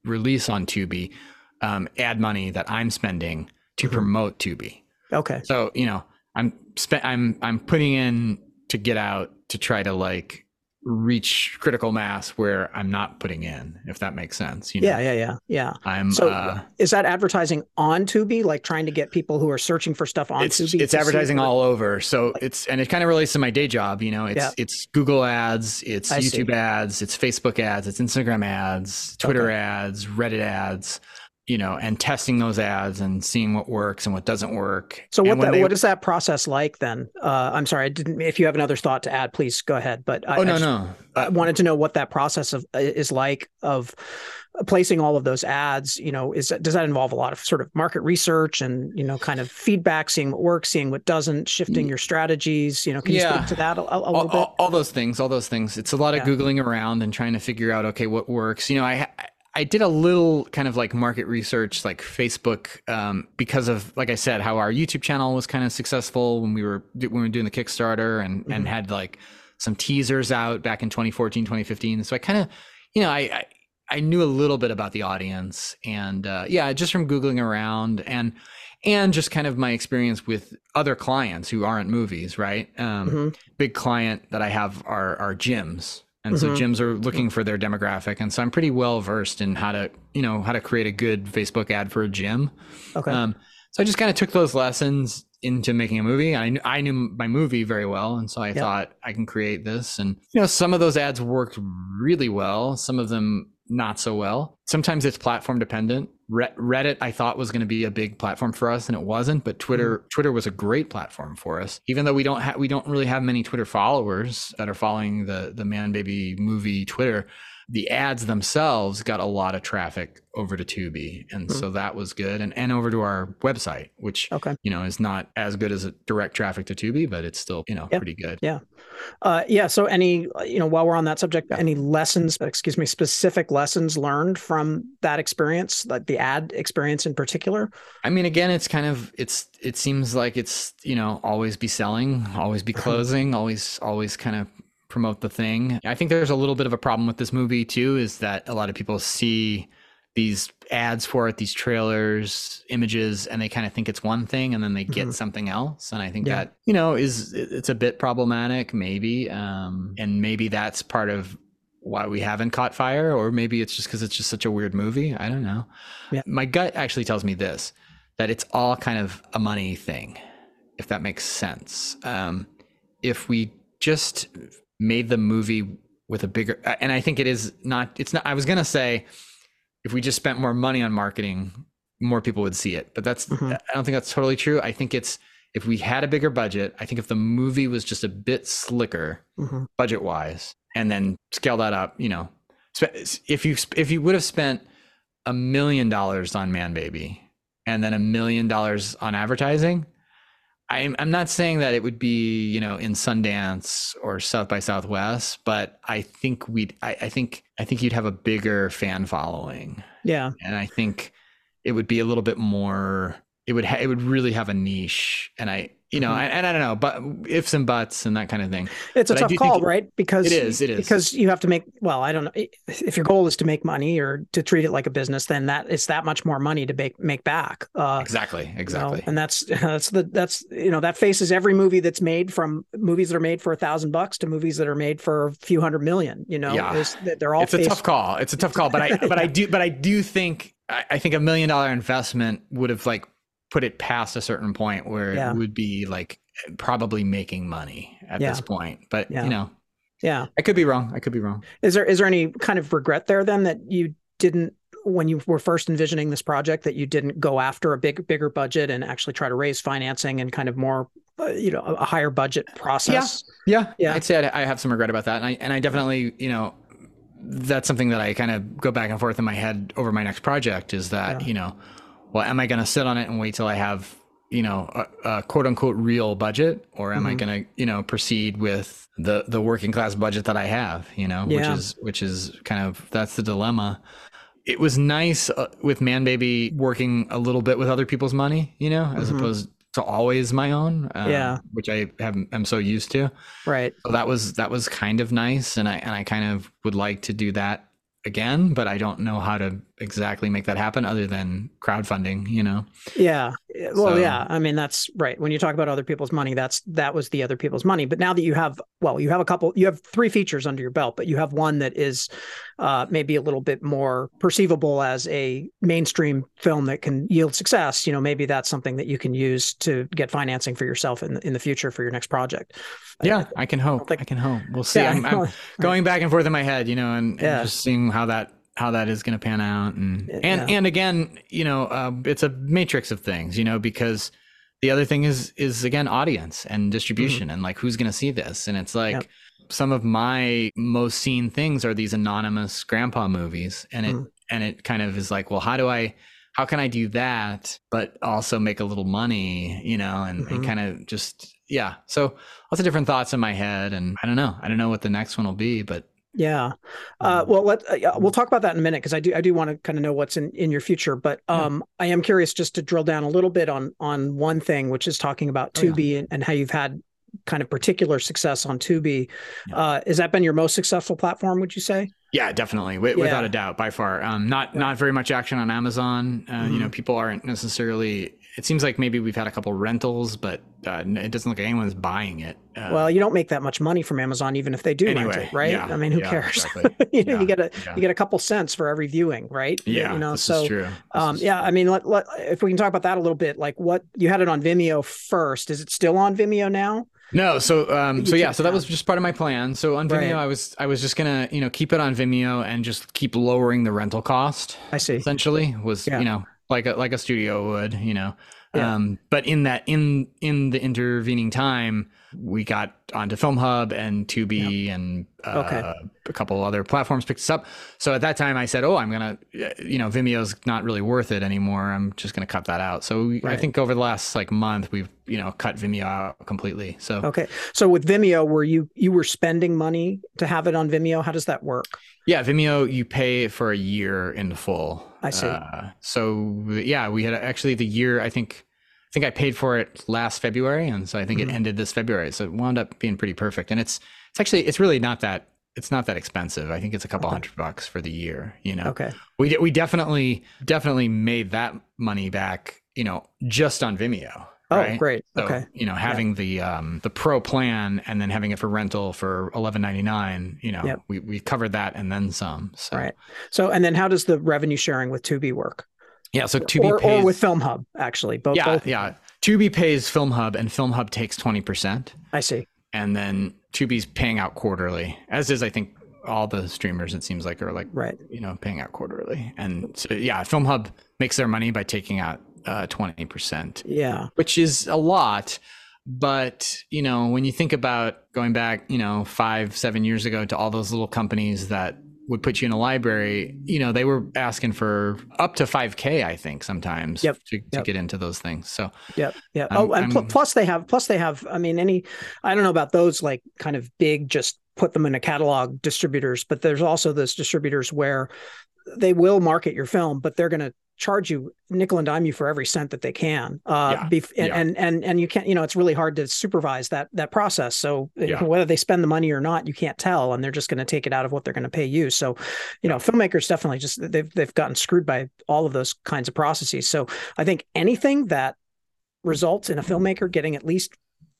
[SPEAKER 2] release on Tubi um, ad money that I'm spending to mm-hmm. promote Tubi.
[SPEAKER 1] Okay.
[SPEAKER 2] So you know I'm spent I'm I'm putting in to get out to try to like reach critical mass where I'm not putting in, if that makes sense.
[SPEAKER 1] You know? Yeah, yeah, yeah, yeah.
[SPEAKER 2] I'm.
[SPEAKER 1] So,
[SPEAKER 2] uh,
[SPEAKER 1] is that advertising on Tubi, like trying to get people who are searching for stuff on
[SPEAKER 2] it's,
[SPEAKER 1] Tubi?
[SPEAKER 2] It's advertising all over. So like, it's and it kind of relates to my day job. You know, it's yeah. it's Google ads, it's I YouTube see. ads, it's Facebook ads, it's Instagram ads, Twitter okay. ads, Reddit ads you know, and testing those ads and seeing what works and what doesn't work.
[SPEAKER 1] So what that, they, what is that process like then? Uh, I'm sorry, I didn't. If you have another thought to add, please go ahead. But I,
[SPEAKER 2] oh no,
[SPEAKER 1] I
[SPEAKER 2] no,
[SPEAKER 1] I uh, wanted to know what that process of is like of placing all of those ads. You know, is does that involve a lot of sort of market research and you know, kind of feedback, seeing what works, seeing what doesn't, shifting your strategies? You know, can yeah. you speak to that a, a little
[SPEAKER 2] all,
[SPEAKER 1] bit?
[SPEAKER 2] All, all, those things, all those things. It's a lot of yeah. googling around and trying to figure out okay, what works. You know, I I did a little kind of like market research, like Facebook, um, because of like I said, how our YouTube channel was kind of successful when we were when we were doing the Kickstarter and mm-hmm. and had like some teasers out back in 2014, 2015. So I kind of, you know, I, I I knew a little bit about the audience, and uh, yeah, just from googling around and and just kind of my experience with other clients who aren't movies, right? Um, mm-hmm. Big client that I have are are gyms, and mm-hmm. so gyms are looking for their demographic, and so I'm pretty well versed in how to you know how to create a good Facebook ad for a gym.
[SPEAKER 1] Okay. Um,
[SPEAKER 2] so I just kind of took those lessons into making a movie. I knew I knew my movie very well, and so I yep. thought I can create this. And you know, some of those ads worked really well. Some of them not so well. Sometimes it's platform dependent. Reddit I thought was going to be a big platform for us and it wasn't, but Twitter mm. Twitter was a great platform for us. Even though we don't have we don't really have many Twitter followers that are following the the Manbaby movie Twitter, the ads themselves got a lot of traffic over to Tubi, and mm-hmm. so that was good, and and over to our website, which okay. you know is not as good as a direct traffic to Tubi, but it's still you know
[SPEAKER 1] yeah.
[SPEAKER 2] pretty good.
[SPEAKER 1] Yeah, uh, yeah. So any you know while we're on that subject, yeah. any lessons, excuse me, specific lessons learned from that experience, like the ad experience in particular?
[SPEAKER 2] I mean, again, it's kind of it's it seems like it's you know always be selling, always be closing, always always kind of promote the thing. I think there's a little bit of a problem with this movie too, is that a lot of people see these ads for it, these trailers, images, and they kind of think it's one thing and then they get mm-hmm. something else. And I think yeah. that, you know, is it's a bit problematic, maybe. Um, and maybe that's part of why we haven't caught fire, or maybe it's just because it's just such a weird movie. I don't know. Yeah. My gut actually tells me this that it's all kind of a money thing, if that makes sense. Um, if we just made the movie with a bigger and I think it is not it's not I was going to say if we just spent more money on marketing more people would see it but that's mm-hmm. I don't think that's totally true I think it's if we had a bigger budget I think if the movie was just a bit slicker mm-hmm. budget wise and then scale that up you know if you if you would have spent a million dollars on man baby and then a million dollars on advertising I'm I'm not saying that it would be you know in Sundance or South by Southwest, but I think we'd I, I think I think you'd have a bigger fan following.
[SPEAKER 1] Yeah,
[SPEAKER 2] and I think it would be a little bit more. It would ha- it would really have a niche, and I you know, mm-hmm. and, I don't know, but ifs and buts and that kind of thing.
[SPEAKER 1] It's a
[SPEAKER 2] but
[SPEAKER 1] tough call, right? Because
[SPEAKER 2] it is, it is
[SPEAKER 1] because you have to make. Well, I don't know if your goal is to make money or to treat it like a business, then that it's that much more money to make make back.
[SPEAKER 2] Uh, exactly, exactly.
[SPEAKER 1] You know, and that's that's the that's you know that faces every movie that's made from movies that are made for a thousand bucks to movies that are made for a few hundred million. You know,
[SPEAKER 2] yeah.
[SPEAKER 1] they're all.
[SPEAKER 2] It's faced... a tough call. It's a tough call, but I but I do but I do think I think a million dollar investment would have like put it past a certain point where yeah. it would be like probably making money at yeah. this point. But yeah. you know,
[SPEAKER 1] yeah,
[SPEAKER 2] I could be wrong. I could be wrong.
[SPEAKER 1] Is there is there any kind of regret there then that you didn't when you were first envisioning this project that you didn't go after a big bigger budget and actually try to raise financing and kind of more uh, you know a higher budget process?
[SPEAKER 2] Yeah, yeah, yeah. I'd say i I have some regret about that, and I and I definitely you know that's something that I kind of go back and forth in my head over my next project is that you know well am I going to sit on it and wait till I have you know a, a, quote unquote real budget or am mm-hmm. i going to you know proceed with the the working class budget that i have you know yeah. which is which is kind of that's the dilemma it was nice uh, with man baby working a little bit with other people's money you know as mm-hmm. opposed to always my own
[SPEAKER 1] um, yeah
[SPEAKER 2] which i have i'm so used to
[SPEAKER 1] right
[SPEAKER 2] so that was that was kind of nice and i and i kind of would like to do that again, but I don't know how to exactly make that happen other than crowdfunding, you know?
[SPEAKER 1] Yeah. Well, so, yeah. I mean, that's right. When you talk about other people's money, that's that was the other people's money. But now that you have, well, you have a couple, you have three features under your belt, but you have one that is uh, maybe a little bit more perceivable as a mainstream film that can yield success. You know, maybe that's something that you can use to get financing for yourself in in the future for your next project.
[SPEAKER 2] Yeah, I, I can hope. I, think, I, can hope. We'll see. Yeah, I'm, I'm going back and forth in my head, you know, and, yeah. and just seeing how that how that is going to pan out and and yeah. and again you know uh, it's a matrix of things you know because the other thing is is again audience and distribution mm-hmm. and like who's going to see this and it's like yep. some of my most seen things are these anonymous grandpa movies and it mm-hmm. and it kind of is like well how do i how can i do that but also make a little money you know and, mm-hmm. and kind of just yeah so lots of different thoughts in my head and i don't know i don't know what the next one will be but
[SPEAKER 1] yeah. Uh, mm-hmm. well, let uh, we'll talk about that in a minute because I do I do want to kind of know what's in in your future. But um, yeah. I am curious just to drill down a little bit on on one thing, which is talking about Tubi oh, yeah. and, and, how you've had kind of particular success on Tubi. Yeah. Uh, has that been your most successful platform? Would you say?
[SPEAKER 2] Yeah, definitely, w- without a doubt, by far. Um, not not very much action on Amazon. Uh, mm-hmm. You know, people aren't necessarily it seems like maybe we've had a couple rentals, but uh, it doesn't look like anyone's buying it.
[SPEAKER 1] Uh, well, you don't make that much money from Amazon, even if they do anyway, rent it, right? Yeah, I mean, who yeah, cares? Exactly. you, know, yeah, you get a you get a couple cents for every viewing, right?
[SPEAKER 2] Yeah,
[SPEAKER 1] you know.
[SPEAKER 2] so,
[SPEAKER 1] um, yeah, I mean, let, let, if we can talk about that a little bit, like what you had it on Vimeo first. Is it still on Vimeo now?
[SPEAKER 2] No, so um, so yeah, so that was just part of my plan. So on Vimeo, right. I was I was just gonna you know keep it on Vimeo and just keep lowering the rental cost.
[SPEAKER 1] I see.
[SPEAKER 2] Essentially, was you know like a like a studio would, you know. Yeah. Um, but in that in in the intervening time, we got onto Film Hub and Tubi yeah. and uh, okay. a couple other platforms picked us up. So at that time, I said, "Oh, I'm gonna, you know, Vimeo's not really worth it anymore. I'm just gonna cut that out." So right. I think over the last like month, we've you know cut Vimeo out completely. So
[SPEAKER 1] okay, so with Vimeo, were you you were spending money to have it on Vimeo? How does that work?
[SPEAKER 2] Yeah, Vimeo, you pay for a year in full.
[SPEAKER 1] I see. Uh,
[SPEAKER 2] so yeah, we had actually the year. I think I think I paid for it last February, and so I think mm-hmm. it ended this February. So it wound up being pretty perfect. And it's it's actually it's really not that it's not that expensive. I think it's a couple okay. hundred bucks for the year. You know.
[SPEAKER 1] Okay.
[SPEAKER 2] We we definitely definitely made that money back. You know, just on Vimeo.
[SPEAKER 1] Oh, right? great. So, okay.
[SPEAKER 2] You know, having yeah. the um the pro plan and then having it for rental for eleven ninety nine. You know, yep. we we covered that and then some. So.
[SPEAKER 1] Right. So and then how does the revenue sharing with Tubi work?
[SPEAKER 2] Yeah, so Tubi
[SPEAKER 1] or,
[SPEAKER 2] pays,
[SPEAKER 1] or with Film Hub actually.
[SPEAKER 2] Both. Yeah, both. yeah. Tubi pays Film Hub, and Film Hub takes twenty percent.
[SPEAKER 1] I see.
[SPEAKER 2] And then Tubi's paying out quarterly, as is I think all the streamers. It seems like are like
[SPEAKER 1] right,
[SPEAKER 2] you know, paying out quarterly. And so, yeah, Film Hub makes their money by taking out uh, twenty uh, percent.
[SPEAKER 1] Yeah,
[SPEAKER 2] which is a lot. But you know, when you think about going back, you know, five, seven years ago to all those little companies that would put you in a library, you know, they were asking for up to 5k, I think sometimes
[SPEAKER 1] yep.
[SPEAKER 2] to, to
[SPEAKER 1] yep.
[SPEAKER 2] get into those things. So,
[SPEAKER 1] yeah. Yeah. oh, and pl- plus they have, plus they have, I mean, any, I don't know about those like kind of big, just put them in a catalog distributors, but there's also those distributors where they will market your film, but they're going to charge you nickel and dime you for every cent that they can. Uh, yeah. Bef- and, yeah. and, and and you can't, you know, it's really hard to supervise that that process. So yeah. whether they spend the money or not, you can't tell, and they're just going to take it out of what they're going to pay you. So, you know, filmmakers definitely just they've they've gotten screwed by all of those kinds of processes. So I think anything that results in a filmmaker getting at least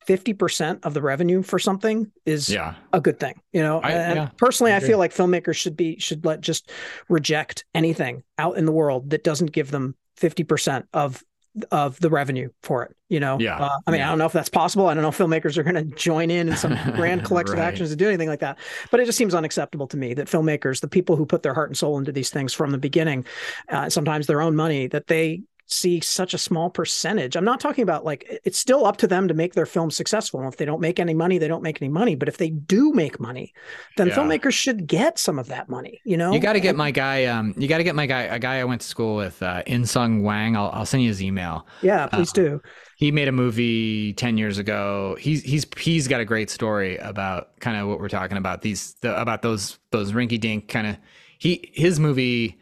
[SPEAKER 1] 50% of the revenue for something is
[SPEAKER 2] yeah.
[SPEAKER 1] a good thing you know I, yeah, personally I, I, feel like filmmakers should be should let just reject anything out in the world that doesn't give them 50% of of the revenue for it you know
[SPEAKER 2] yeah
[SPEAKER 1] uh, i mean
[SPEAKER 2] yeah.
[SPEAKER 1] i don't know if that's possible i don't know if filmmakers are going to join in in some grand collective right. actions to do anything like that but it just seems unacceptable to me that filmmakers the people who put their heart and soul into these things from the beginning uh, sometimes their own money that they see such a small percentage. I'm not talking about like it's still up to them to make their film successful. if they don't make any money, they don't make any money. But if they do make money, then yeah. filmmakers should get some of that money. You know,
[SPEAKER 2] you got to get my guy. Um, you got to get my guy. A guy I went to school with, uh, Insung Wang. I'll, I'll send you his email.
[SPEAKER 1] Yeah, please uh, do.
[SPEAKER 2] He made a movie ten years ago. He's he's he's got a great story about kind of what we're talking about. These the, about those those rinky dink kind of. He his movie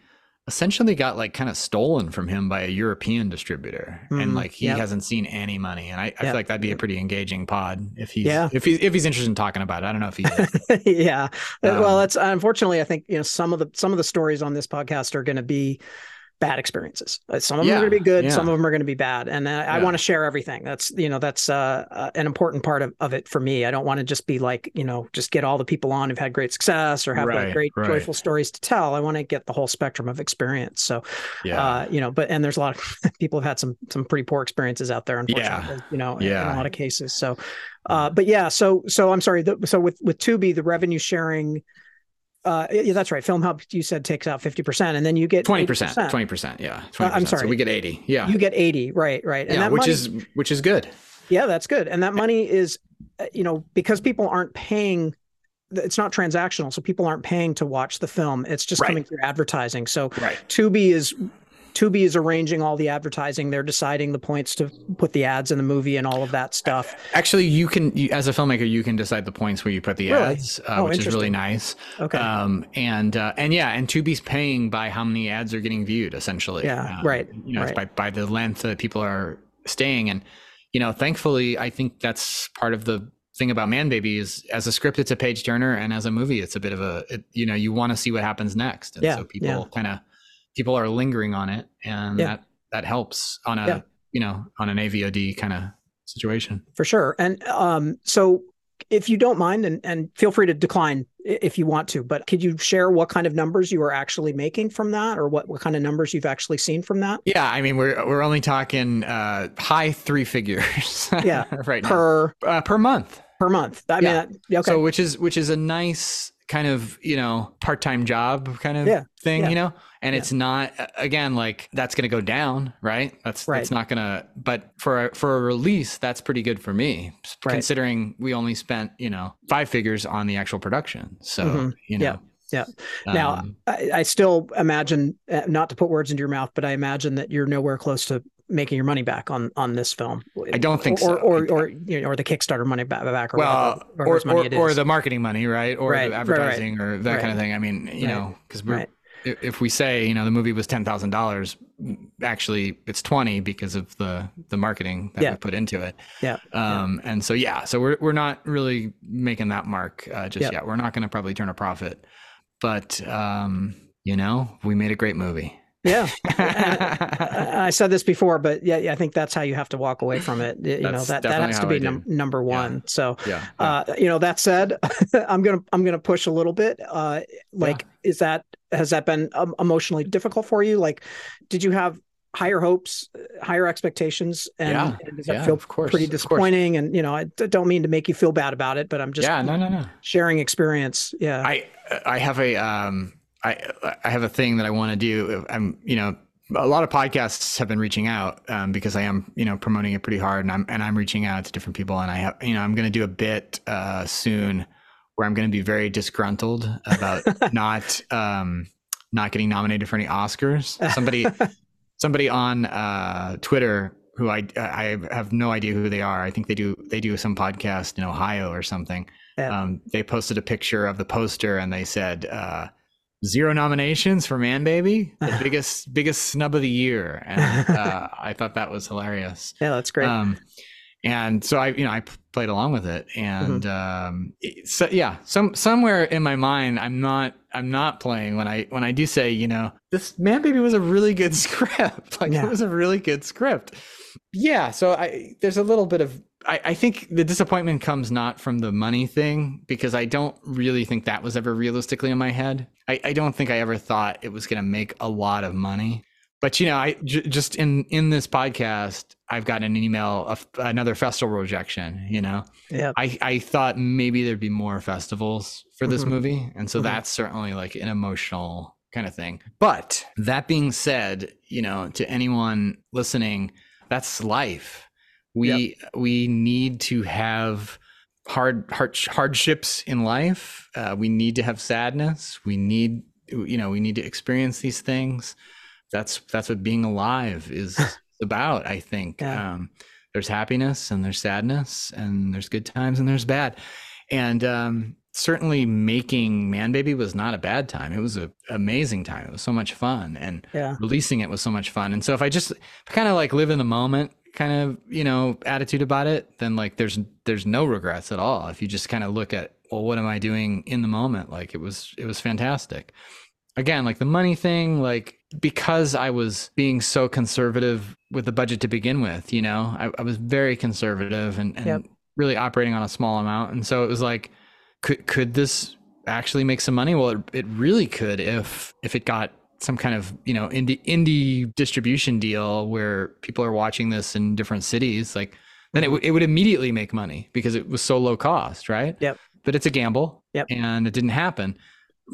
[SPEAKER 2] essentially got like kind of stolen from him by a European distributor, mm, and like he yep. hasn't seen any money. And I, I yep. feel like that'd be a pretty engaging pod if he's yeah. if he's if he's interested in talking about it. I don't know if
[SPEAKER 1] he. yeah, um, well, that's unfortunately I think you know some of the some of the stories on this podcast are going to be bad experiences. Uh, some of them yeah, are going to be good, yeah. some of them are going to be bad, and I, yeah. I want to share everything. That's you know that's uh, uh, an important part of, of it for me. I don't want to just be like you know just get all the people on who've had great success or have right, like great right. joyful stories to tell. I want to get the whole spectrum of experience. So, yeah, uh, you know, but and there's a lot of people have had some some pretty poor experiences out there, unfortunately. You know, in, in a lot of cases. So, uh, but yeah, so so I'm sorry. The, so with with Tubi, the revenue sharing uh, yeah, that's right. Film Hub, you said takes out fifty percent, and then you get
[SPEAKER 2] twenty percent. Twenty percent, yeah. 20%. Uh, I'm sorry, so we get eighty. Yeah,
[SPEAKER 1] you get eighty. Right, right.
[SPEAKER 2] And yeah, which money, is which is good.
[SPEAKER 1] Yeah, that's good. And that money is, uh, you know, because people aren't paying. It's not transactional, so people aren't paying to watch the film. It's just right. coming through advertising. So
[SPEAKER 2] right.
[SPEAKER 1] Tubi is Tubi is arranging all the advertising. They're deciding the points to put the ads in the movie and all of that stuff.
[SPEAKER 2] Actually, you can, you, as a filmmaker, you can decide the points where you put the really? ads, uh, oh, which is really nice.
[SPEAKER 1] Okay. Um,
[SPEAKER 2] and uh, and yeah, and Tubi's paying by how many ads are getting viewed, essentially.
[SPEAKER 1] Yeah. Um, right.
[SPEAKER 2] You know,
[SPEAKER 1] right.
[SPEAKER 2] by by the length that people are staying, and you know, thankfully, I think that's part of the thing about Manbaby is as a script, it's a page turner, and as a movie, it's a bit of a it, you know you want to see what happens next, and
[SPEAKER 1] Yeah,
[SPEAKER 2] so people
[SPEAKER 1] yeah.
[SPEAKER 2] kind of people are lingering on it, and
[SPEAKER 1] Yeah.
[SPEAKER 2] that that helps on a
[SPEAKER 1] Yeah.
[SPEAKER 2] you know on an AVOD kind of situation.
[SPEAKER 1] for sure. And um, so, if you don't mind, and and feel free to decline if you want to, but could you share what kind of numbers you are actually making from that, or what what kind of numbers you've actually seen from that
[SPEAKER 2] Yeah, I mean we're we're only talking uh, high three figures.
[SPEAKER 1] Yeah,
[SPEAKER 2] right now
[SPEAKER 1] per
[SPEAKER 2] uh, per month.
[SPEAKER 1] per month? I
[SPEAKER 2] Yeah.
[SPEAKER 1] mean, that- okay,
[SPEAKER 2] So which is which is a nice kind of you know part time job kind of
[SPEAKER 1] Yeah,
[SPEAKER 2] thing,
[SPEAKER 1] yeah.
[SPEAKER 2] you know. And
[SPEAKER 1] Yeah.
[SPEAKER 2] it's not again like that's going to go down, right? That's
[SPEAKER 1] Right.
[SPEAKER 2] that's not going to. But for a, for a release, that's pretty good for me,
[SPEAKER 1] Right.
[SPEAKER 2] considering we only spent you know five figures on the actual production. So
[SPEAKER 1] Mhm.
[SPEAKER 2] you know.
[SPEAKER 1] Yeah. Yeah. Now,
[SPEAKER 2] um,
[SPEAKER 1] I, I still imagine, uh, not to put words into your mouth, but I imagine that you're nowhere close to making your money back on on this film.
[SPEAKER 2] I don't think
[SPEAKER 1] or,
[SPEAKER 2] so.
[SPEAKER 1] Or or you know, or the Kickstarter money back, back or
[SPEAKER 2] well,
[SPEAKER 1] whatever,
[SPEAKER 2] or, or, or the marketing money, right? Or
[SPEAKER 1] Right,
[SPEAKER 2] the
[SPEAKER 1] right, right.
[SPEAKER 2] advertising or that kind of thing. I mean, you
[SPEAKER 1] Right.
[SPEAKER 2] know, because we're
[SPEAKER 1] Right.
[SPEAKER 2] If we say you know the movie was ten thousand dollars, actually it's twenty because of the the marketing that
[SPEAKER 1] Yeah.
[SPEAKER 2] we put into it.
[SPEAKER 1] Yeah,
[SPEAKER 2] Um, and so yeah, so we're we're not really making that mark uh, just
[SPEAKER 1] Yeah.
[SPEAKER 2] yet. We're not going to probably turn a profit, but um, you know, we made a great movie.
[SPEAKER 1] Yeah. I I said this before, but yeah, yeah, I think that's how you have to walk away from it. You know that that has to be num- number one. So,
[SPEAKER 2] yeah.
[SPEAKER 1] uh, you know, that said, I'm gonna I'm gonna push a little bit. Uh, like, is that has that been um, emotionally difficult for you? Like, did you have higher hopes, higher expectations, and,
[SPEAKER 2] Yeah,
[SPEAKER 1] and does that
[SPEAKER 2] yeah,
[SPEAKER 1] feel
[SPEAKER 2] of course,
[SPEAKER 1] pretty
[SPEAKER 2] of course.
[SPEAKER 1] disappointing? And you know, I don't mean to make you feel bad about it, but I'm just
[SPEAKER 2] yeah, no, no, no.
[SPEAKER 1] sharing experience. Yeah,
[SPEAKER 2] I I have a um I I have a thing that I want to do. I'm you know a lot of podcasts have been reaching out um, because I am you know promoting it pretty hard and I'm and I'm reaching out to different people and I have you know I'm going to do a bit uh, soon where I'm going to be very disgruntled about not um not getting nominated for any Oscars. Somebody somebody on uh, Twitter who I I have no idea who they are. I think they do they do some podcast in Ohio or something.
[SPEAKER 1] Yeah.
[SPEAKER 2] Um, they posted a picture of the poster and they said uh, zero nominations for Manbaby, the biggest biggest snub of the year, and uh, I thought that was hilarious.
[SPEAKER 1] yeah, that's great.
[SPEAKER 2] Um, and so I, you know, I played along with it, and
[SPEAKER 1] Mm-hmm.
[SPEAKER 2] um, so yeah, some somewhere in my mind, I'm not, I'm not playing when I when I do say, you know, this Manbaby was a really good script, like
[SPEAKER 1] Yeah.
[SPEAKER 2] it was a really good script. Yeah, so I there's a little bit of I, I think the disappointment comes not from the money thing because I don't really think that was ever realistically in my head. I, I don't think I ever thought it was going to make a lot of money. But you know, I j- just in in this podcast, I've gotten an email of another festival rejection. You know,
[SPEAKER 1] yeah,
[SPEAKER 2] I I thought maybe there'd be more festivals for this
[SPEAKER 1] Mhm.
[SPEAKER 2] movie, and so
[SPEAKER 1] Mhm.
[SPEAKER 2] that's certainly like an emotional kind of thing. But that being said, you know, to anyone listening, that's life. We we need to have hard, hard hardships in life. Uh, we need to have sadness. We need you know we need to experience these things. That's that's what being alive is about. I think
[SPEAKER 1] Yeah.
[SPEAKER 2] um, there's happiness and there's sadness and there's good times and there's bad. And um, certainly making Manbaby was not a bad time. It was an amazing time. It was so much fun and
[SPEAKER 1] yeah,
[SPEAKER 2] releasing it was so much fun. And so if I just kind of like live in the moment kind of, you know, attitude about it, then like there's there's no regrets at all. If you just kind of look at, well, what am I doing in the moment? Like it was it was fantastic. Again, like the money thing, like because I was being so conservative with the budget to begin with, you know, I, I was very conservative and, and
[SPEAKER 1] Yep.
[SPEAKER 2] really operating on a small amount. And so it was like, could could this actually make some money? Well, it, it really could if if it got some kind of you know indie indie distribution deal where people are watching this in different cities. Like then it, w- it would immediately make money because it was so low cost, right?
[SPEAKER 1] Yep.
[SPEAKER 2] But it's a gamble.
[SPEAKER 1] Yep.
[SPEAKER 2] And it didn't happen.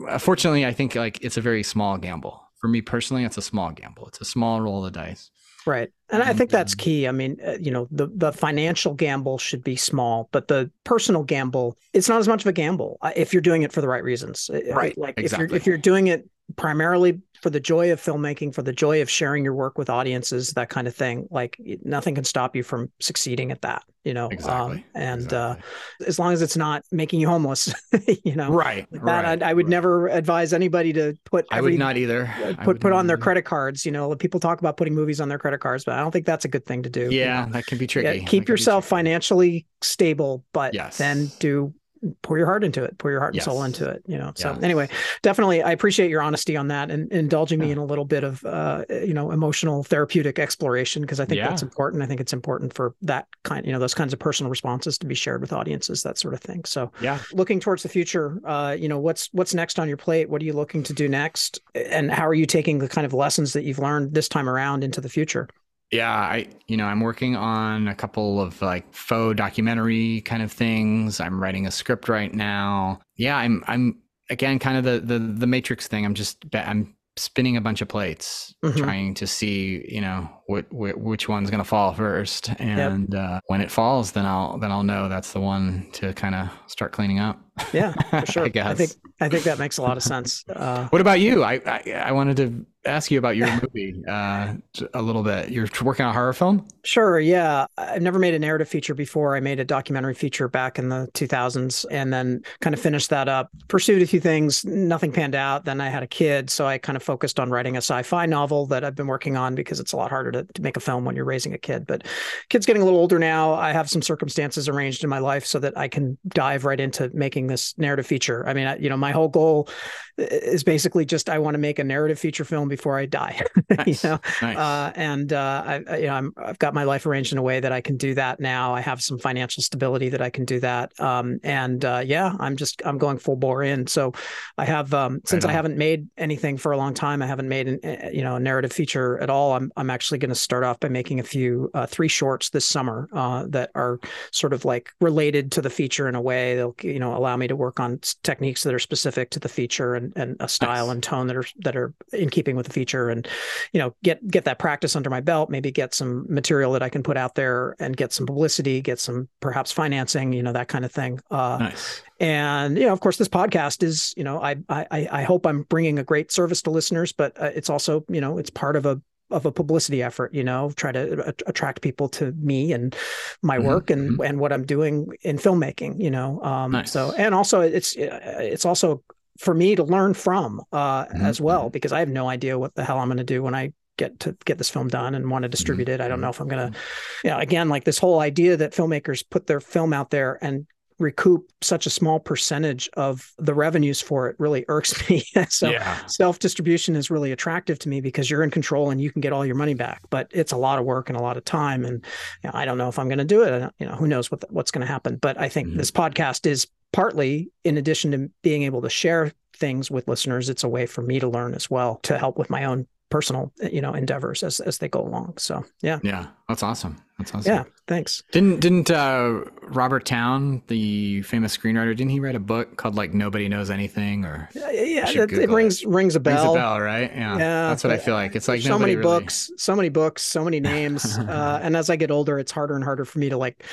[SPEAKER 2] Uh, Fortunately, I think like it's a very small gamble. For me personally, it's a small gamble. It's a small roll of the dice.
[SPEAKER 1] right. And I think that's key. I mean, uh, you know, the the financial gamble should be small, but the personal gamble, it's not as much of a gamble uh, if you're doing it for the right reasons. Uh,
[SPEAKER 2] Right,
[SPEAKER 1] Like if you're if you're doing it primarily for the joy of filmmaking, for the joy of sharing your work with audiences, that kind of thing. Like nothing can stop you from succeeding at that, you know.
[SPEAKER 2] Exactly. Um,
[SPEAKER 1] and exactly. uh, as long as it's not making you homeless, you know.
[SPEAKER 2] Right.
[SPEAKER 1] Like
[SPEAKER 2] right
[SPEAKER 1] I, I, would
[SPEAKER 2] right.
[SPEAKER 1] never advise anybody to put.
[SPEAKER 2] Every, I would not either.
[SPEAKER 1] Put put on their credit cards. You know, people talk about putting movies on their credit cards, but I don't think that's a good thing to do.
[SPEAKER 2] Yeah,
[SPEAKER 1] you know?
[SPEAKER 2] that can be tricky.
[SPEAKER 1] Yeah, keep yourself financially stable, but
[SPEAKER 2] yes.
[SPEAKER 1] then do pour your heart into it pour your heart
[SPEAKER 2] yes.
[SPEAKER 1] and soul into it you know? So
[SPEAKER 2] yes.
[SPEAKER 1] anyway definitely i appreciate your honesty on that and indulging me in a little bit of uh, you know emotional therapeutic exploration because i think
[SPEAKER 2] yeah.
[SPEAKER 1] that's important. I think it's important for that kind you know those kinds of personal responses to be shared with audiences that sort of thing. So
[SPEAKER 2] yeah.
[SPEAKER 1] looking towards the future uh, you know what's what's next on your plate? What are you looking to do next? And how are you taking the kind of lessons that you've learned this time around into the future
[SPEAKER 2] yeah i you know i'm working on a couple of like faux documentary kind of things. I'm writing a script right now. Yeah i'm i'm again kind of the the, the matrix thing. I'm just i'm spinning a bunch of plates mm-hmm. trying to see you know which one's going to fall first and yep. uh, when it falls then i'll then i'll know that's the one to kind of start cleaning up
[SPEAKER 1] yeah for sure
[SPEAKER 2] I.
[SPEAKER 1] I think i think that makes a lot of sense uh,
[SPEAKER 2] what about you I, I i wanted to ask you about your movie uh, a little bit. You're working on a horror film?
[SPEAKER 1] Sure. Yeah. I've never made a narrative feature before. I made a documentary feature back in the 2000s and then kind of finished that up, pursued a few things, nothing panned out. Then I had a kid. So I kind of focused on writing a sci fi novel that I've been working on because it's a lot harder to, to make a film when you're raising a kid. But kid's getting a little older now. I have some circumstances arranged in my life so that I can dive right into making this narrative feature. I mean, you know, my whole goal is basically just I want to make a narrative feature film before I die.
[SPEAKER 2] Nice.
[SPEAKER 1] you know,
[SPEAKER 2] nice.
[SPEAKER 1] uh, and uh, I, you know, I'm, I've got my life arranged in a way that I can do that now. I have some financial stability that I can do that. Um, and uh, yeah, I'm just I'm going full bore in. So I have um, since I, I, haven't made anything for a long time, I haven't made an, you know a narrative feature at all. I'm I'm actually going to start off by making a few uh, three shorts this summer uh, that are sort of like related to the feature in a way. They'll you know allow me to work on techniques that are specific to the feature and, and a style nice. and tone that are that are in keeping with the feature and you know get get that practice under my belt maybe get some material that i can put out there and get some publicity get some perhaps financing you know that kind of thing uh,
[SPEAKER 2] nice.
[SPEAKER 1] and you know of course this podcast is you know i i i hope i'm bringing a great service to listeners but uh, it's also you know it's part of a of a publicity effort, you know, try to attract people to me and my mm-hmm. work and and what I'm doing in filmmaking, you know. Um,
[SPEAKER 2] nice.
[SPEAKER 1] So and also it's it's also for me to learn from uh, mm-hmm. as well because I have no idea what the hell I'm going to do when I get to get this film done and want to distribute mm-hmm. it. I don't know if I'm going to, you know, again, like this whole idea that filmmakers put their film out there and recoup such a small percentage of the revenues for it really irks me. so
[SPEAKER 2] yeah.
[SPEAKER 1] self distribution is really attractive to me because you're in control and you can get all your money back. But it's a lot of work and a lot of time, and you know, I don't know if I'm going to do it. you know, who knows what the, what's going to happen. But I think mm-hmm. this podcast is partly in addition to being able to share things with listeners, it's a way for me to learn as well to help with my own personal you know endeavors as as they go along. So yeah.
[SPEAKER 2] Yeah that's awesome. That's awesome.
[SPEAKER 1] Yeah thanks.
[SPEAKER 2] Didn't didn't uh robert towne the famous screenwriter didn't he write a book called like nobody knows anything or
[SPEAKER 1] yeah, yeah it, it, rings rings a bell
[SPEAKER 2] rings a bell. right? Yeah, yeah that's what i feel like. It's like
[SPEAKER 1] so many
[SPEAKER 2] really...
[SPEAKER 1] books so many books so many names uh and as i get older it's harder and harder for me to like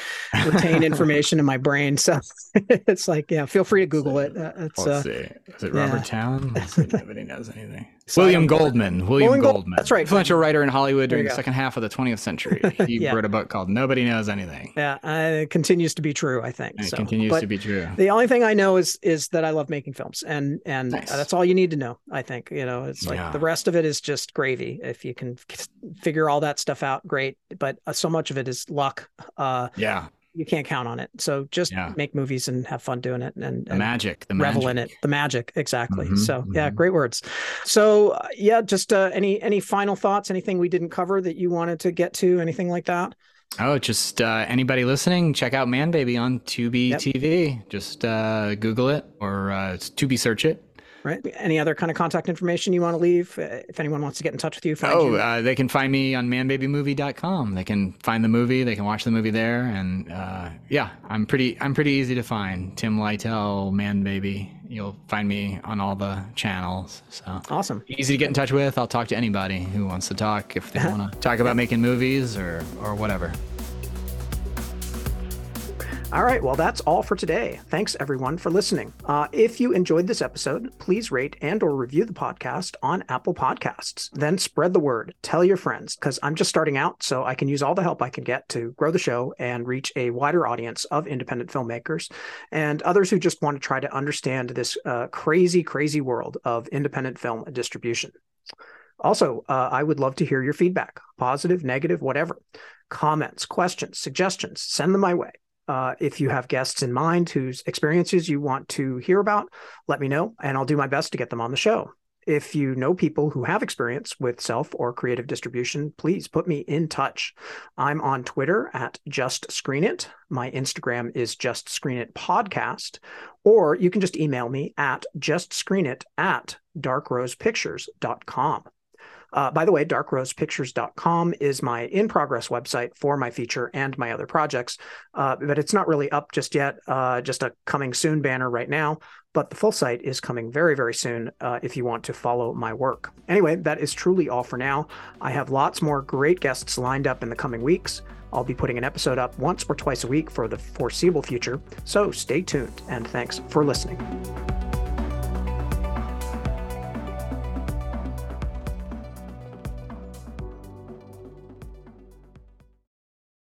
[SPEAKER 1] retain information in my brain so it's like yeah feel free to google it. Uh, it's
[SPEAKER 2] Let's
[SPEAKER 1] uh,
[SPEAKER 2] see. Is it robert yeah. towne nobody knows anything. William goldman. William
[SPEAKER 1] William
[SPEAKER 2] Goldman.
[SPEAKER 1] That's right.
[SPEAKER 2] Influential writer in Hollywood during the second half of the 20th century. He yeah. wrote a book called Nobody Knows Anything.
[SPEAKER 1] Yeah, uh, it continues to be true. I think so.
[SPEAKER 2] it continues
[SPEAKER 1] but
[SPEAKER 2] to be true.
[SPEAKER 1] The only thing I know is is that I love making films, and and
[SPEAKER 2] nice.
[SPEAKER 1] that's all you need to know. I think you know it's like
[SPEAKER 2] yeah.
[SPEAKER 1] the rest of it is just gravy. If you can figure all that stuff out, great. But uh, so much of it is luck. Uh,
[SPEAKER 2] yeah
[SPEAKER 1] you can't count on it. So just
[SPEAKER 2] yeah.
[SPEAKER 1] make movies and have fun doing it and,
[SPEAKER 2] the magic, the
[SPEAKER 1] revel
[SPEAKER 2] magic.
[SPEAKER 1] in it. The magic, exactly.
[SPEAKER 2] Mm-hmm,
[SPEAKER 1] so
[SPEAKER 2] mm-hmm.
[SPEAKER 1] yeah, great words. So uh, yeah, just uh, any any final thoughts? Anything we didn't cover that you wanted to get to? Anything like that?
[SPEAKER 2] Oh, just uh, anybody listening, check out Manbaby on Tubi
[SPEAKER 1] Yep.
[SPEAKER 2] TV. Just uh, Google it or uh, Tubi search it.
[SPEAKER 1] Right. Any other kind of contact information you want to leave? Uh, If anyone wants to get in touch with you, find
[SPEAKER 2] Oh,
[SPEAKER 1] you.
[SPEAKER 2] uh, they can find me on manbabymovie.com. They can find the movie. They can watch the movie there, and uh, yeah, I'm pretty. I'm pretty easy to find. Tim Lightell, Man Baby. You'll find me on all the channels. So
[SPEAKER 1] awesome.
[SPEAKER 2] easy to get in touch with. I'll talk to anybody who wants to talk if they want to talk about making movies or or whatever.
[SPEAKER 1] All right. Well, that's all for today. Thanks everyone for listening. Uh, if you enjoyed this episode, please rate and or review the podcast on Apple Podcasts. Then spread the word. Tell your friends because I'm just starting out, so I can use all the help I can get to grow the show and reach a wider audience of independent filmmakers and others who just want to try to understand this uh, crazy, crazy world of independent film distribution. Also, uh, I would love to hear your feedback, positive, negative, whatever. Comments, questions, suggestions, send them my way. Uh, if you have guests in mind whose experiences you want to hear about, let me know and I'll do my best to get them on the show. If you know people who have experience with self or creative distribution, please put me in touch. I'm on Twitter at Just Screen It. My Instagram is Just Screen It Podcast, or you can just email me at justscreenit at darkrosepictures.com. Uh, by the way, darkrosepictures.com is my in progress website for my feature and my other projects, uh, but it's not really up just yet, uh, just a coming soon banner right now. But the full site is coming very, very soon uh, if you want to follow my work. Anyway, that is truly all for now. I have lots more great guests lined up in the coming weeks. I'll be putting an episode up once or twice a week for the foreseeable future, so stay tuned and thanks for listening.